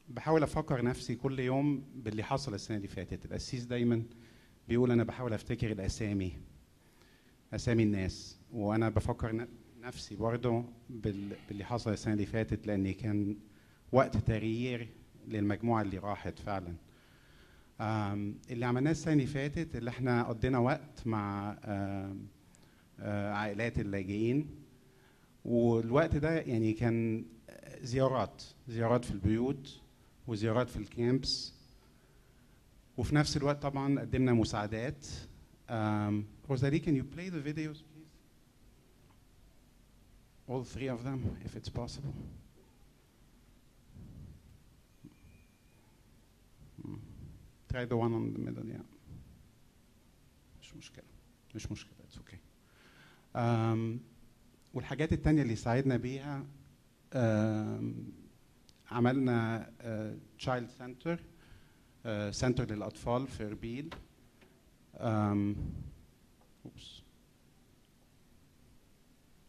بحاول أفكر نفسي كل يوم باللي حصل السنة اللي فاتت. القسيس دايما بيقول أنا بحاول أفتكر الأسامي أسامي الناس. وأنا بفكر نفسي برضه بال- باللي حصل السنة اللي فاتت لأن كان وقت تغيير للمجموعة اللي راحت فعلا. اللي عملناه السنة اللي فاتت اللي إحنا قضينا وقت مع آه، عائلات اللاجئين. والوقت ده يعني كان زيارات زيارات في البيوت وزيارات في الكامبس وفي نفس الوقت طبعا قدمنا مساعدات um, Rosalie can you play the videos please all three of them if it's possible Hmm. try the one on the middle yeah مش مشكلة مش مشكلة it's okay um, والحاجات التانية اللي ساعدنا بيها um, عملنا child center center للأطفال في اربيل oops.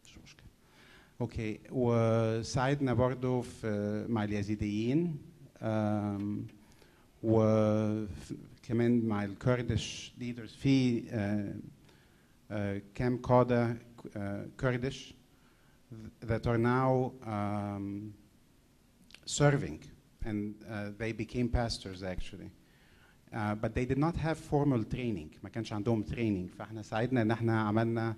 مش مشكلة. okay. وساعدنا برضو في مع اليزيديين. وكمان مع ال Kurdish leaders في uh, uh, كام قادة Kurdish that are now um, serving, and uh, they became pastors actually. Uh, but they did not have formal training ما كانش عندهم training فاحنا ساعدنا ان احنا عملنا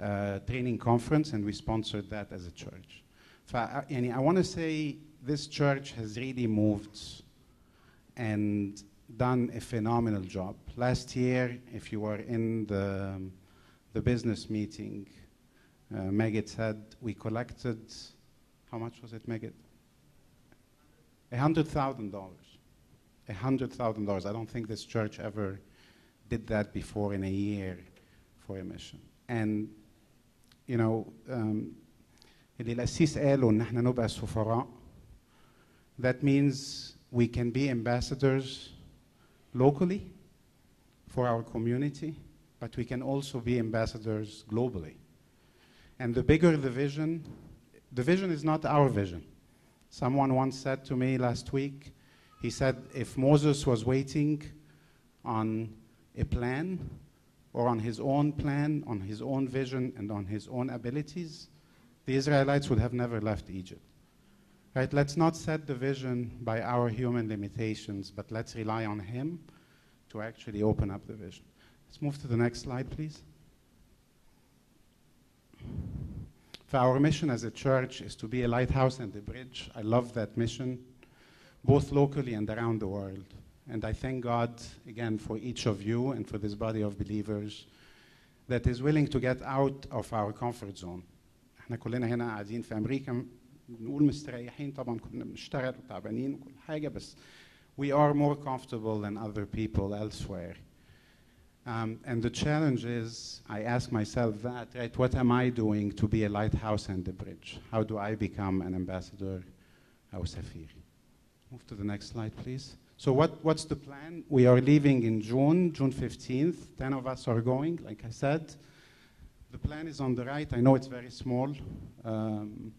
uh, training conference and we sponsored that as a church. ف uh, يعني I want to say this church has really moved and done a phenomenal job. Last year, if you were in the um, the business meeting, uh, said we collected how much was it, Megit? $100,000. $100,000. I don't think this church ever did that before in a year for a mission. And, you know, um, اللي الأسيس قاله إن إحنا نبقى سفراء that means we can be ambassadors locally for our community, but we can also be ambassadors globally. And the bigger the vision, the vision is not our vision. Someone once said to me last week, he said, if Moses was waiting on a plan or on his own plan, on his own vision, and on his own abilities, the Israelites would have never left Egypt. Right? Let's not set the vision by our human limitations, but let's rely on him to actually open up the vision. Let's move to the next slide, please. For our mission as a church is to be a lighthouse and a bridge. I love that mission, both locally and around the world. And I thank God again for each of you and for this body of believers that is willing to get out of our comfort zone. احنا كلنا هنا قاعدين في امريكا نقول مستريحين طبعا كنا بنشتغل وتعبانين وكل حاجه بس we are more comfortable than other people elsewhere. Um, and the challenge is, I ask myself that, right? What am I doing to be a lighthouse and a bridge? How do I become an ambassador or Safiri? Move to the next slide, please. So what, what's the plan? We are leaving in June, June 15th. 10 of us are going, like I said. The plan is on the right. I know it's very small. Um,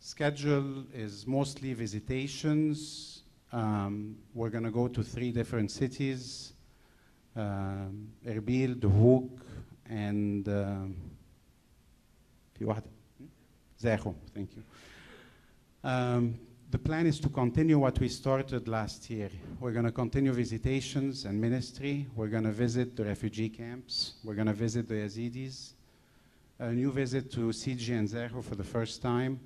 schedule is mostly visitations. Um, we're going to go to three different cities um, Erbil, Duhok, and um, في واحدة Zecho, thank you. Um, the plan is to continue what we started last year. We're going to continue visitations and ministry. We're going to visit the refugee camps. We're going to visit the Yazidis. A new visit to CG and Zecho for the first time.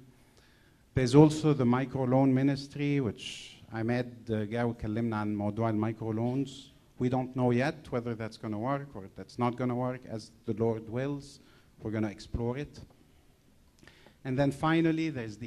There's also the microloan ministry, which Ahmed uh, جا وكلمنا عن موضوع المايكرو loans. We don't know yet whether that's going to work or that's not going to work. As the Lord wills, we're going to explore it. And then finally, there's the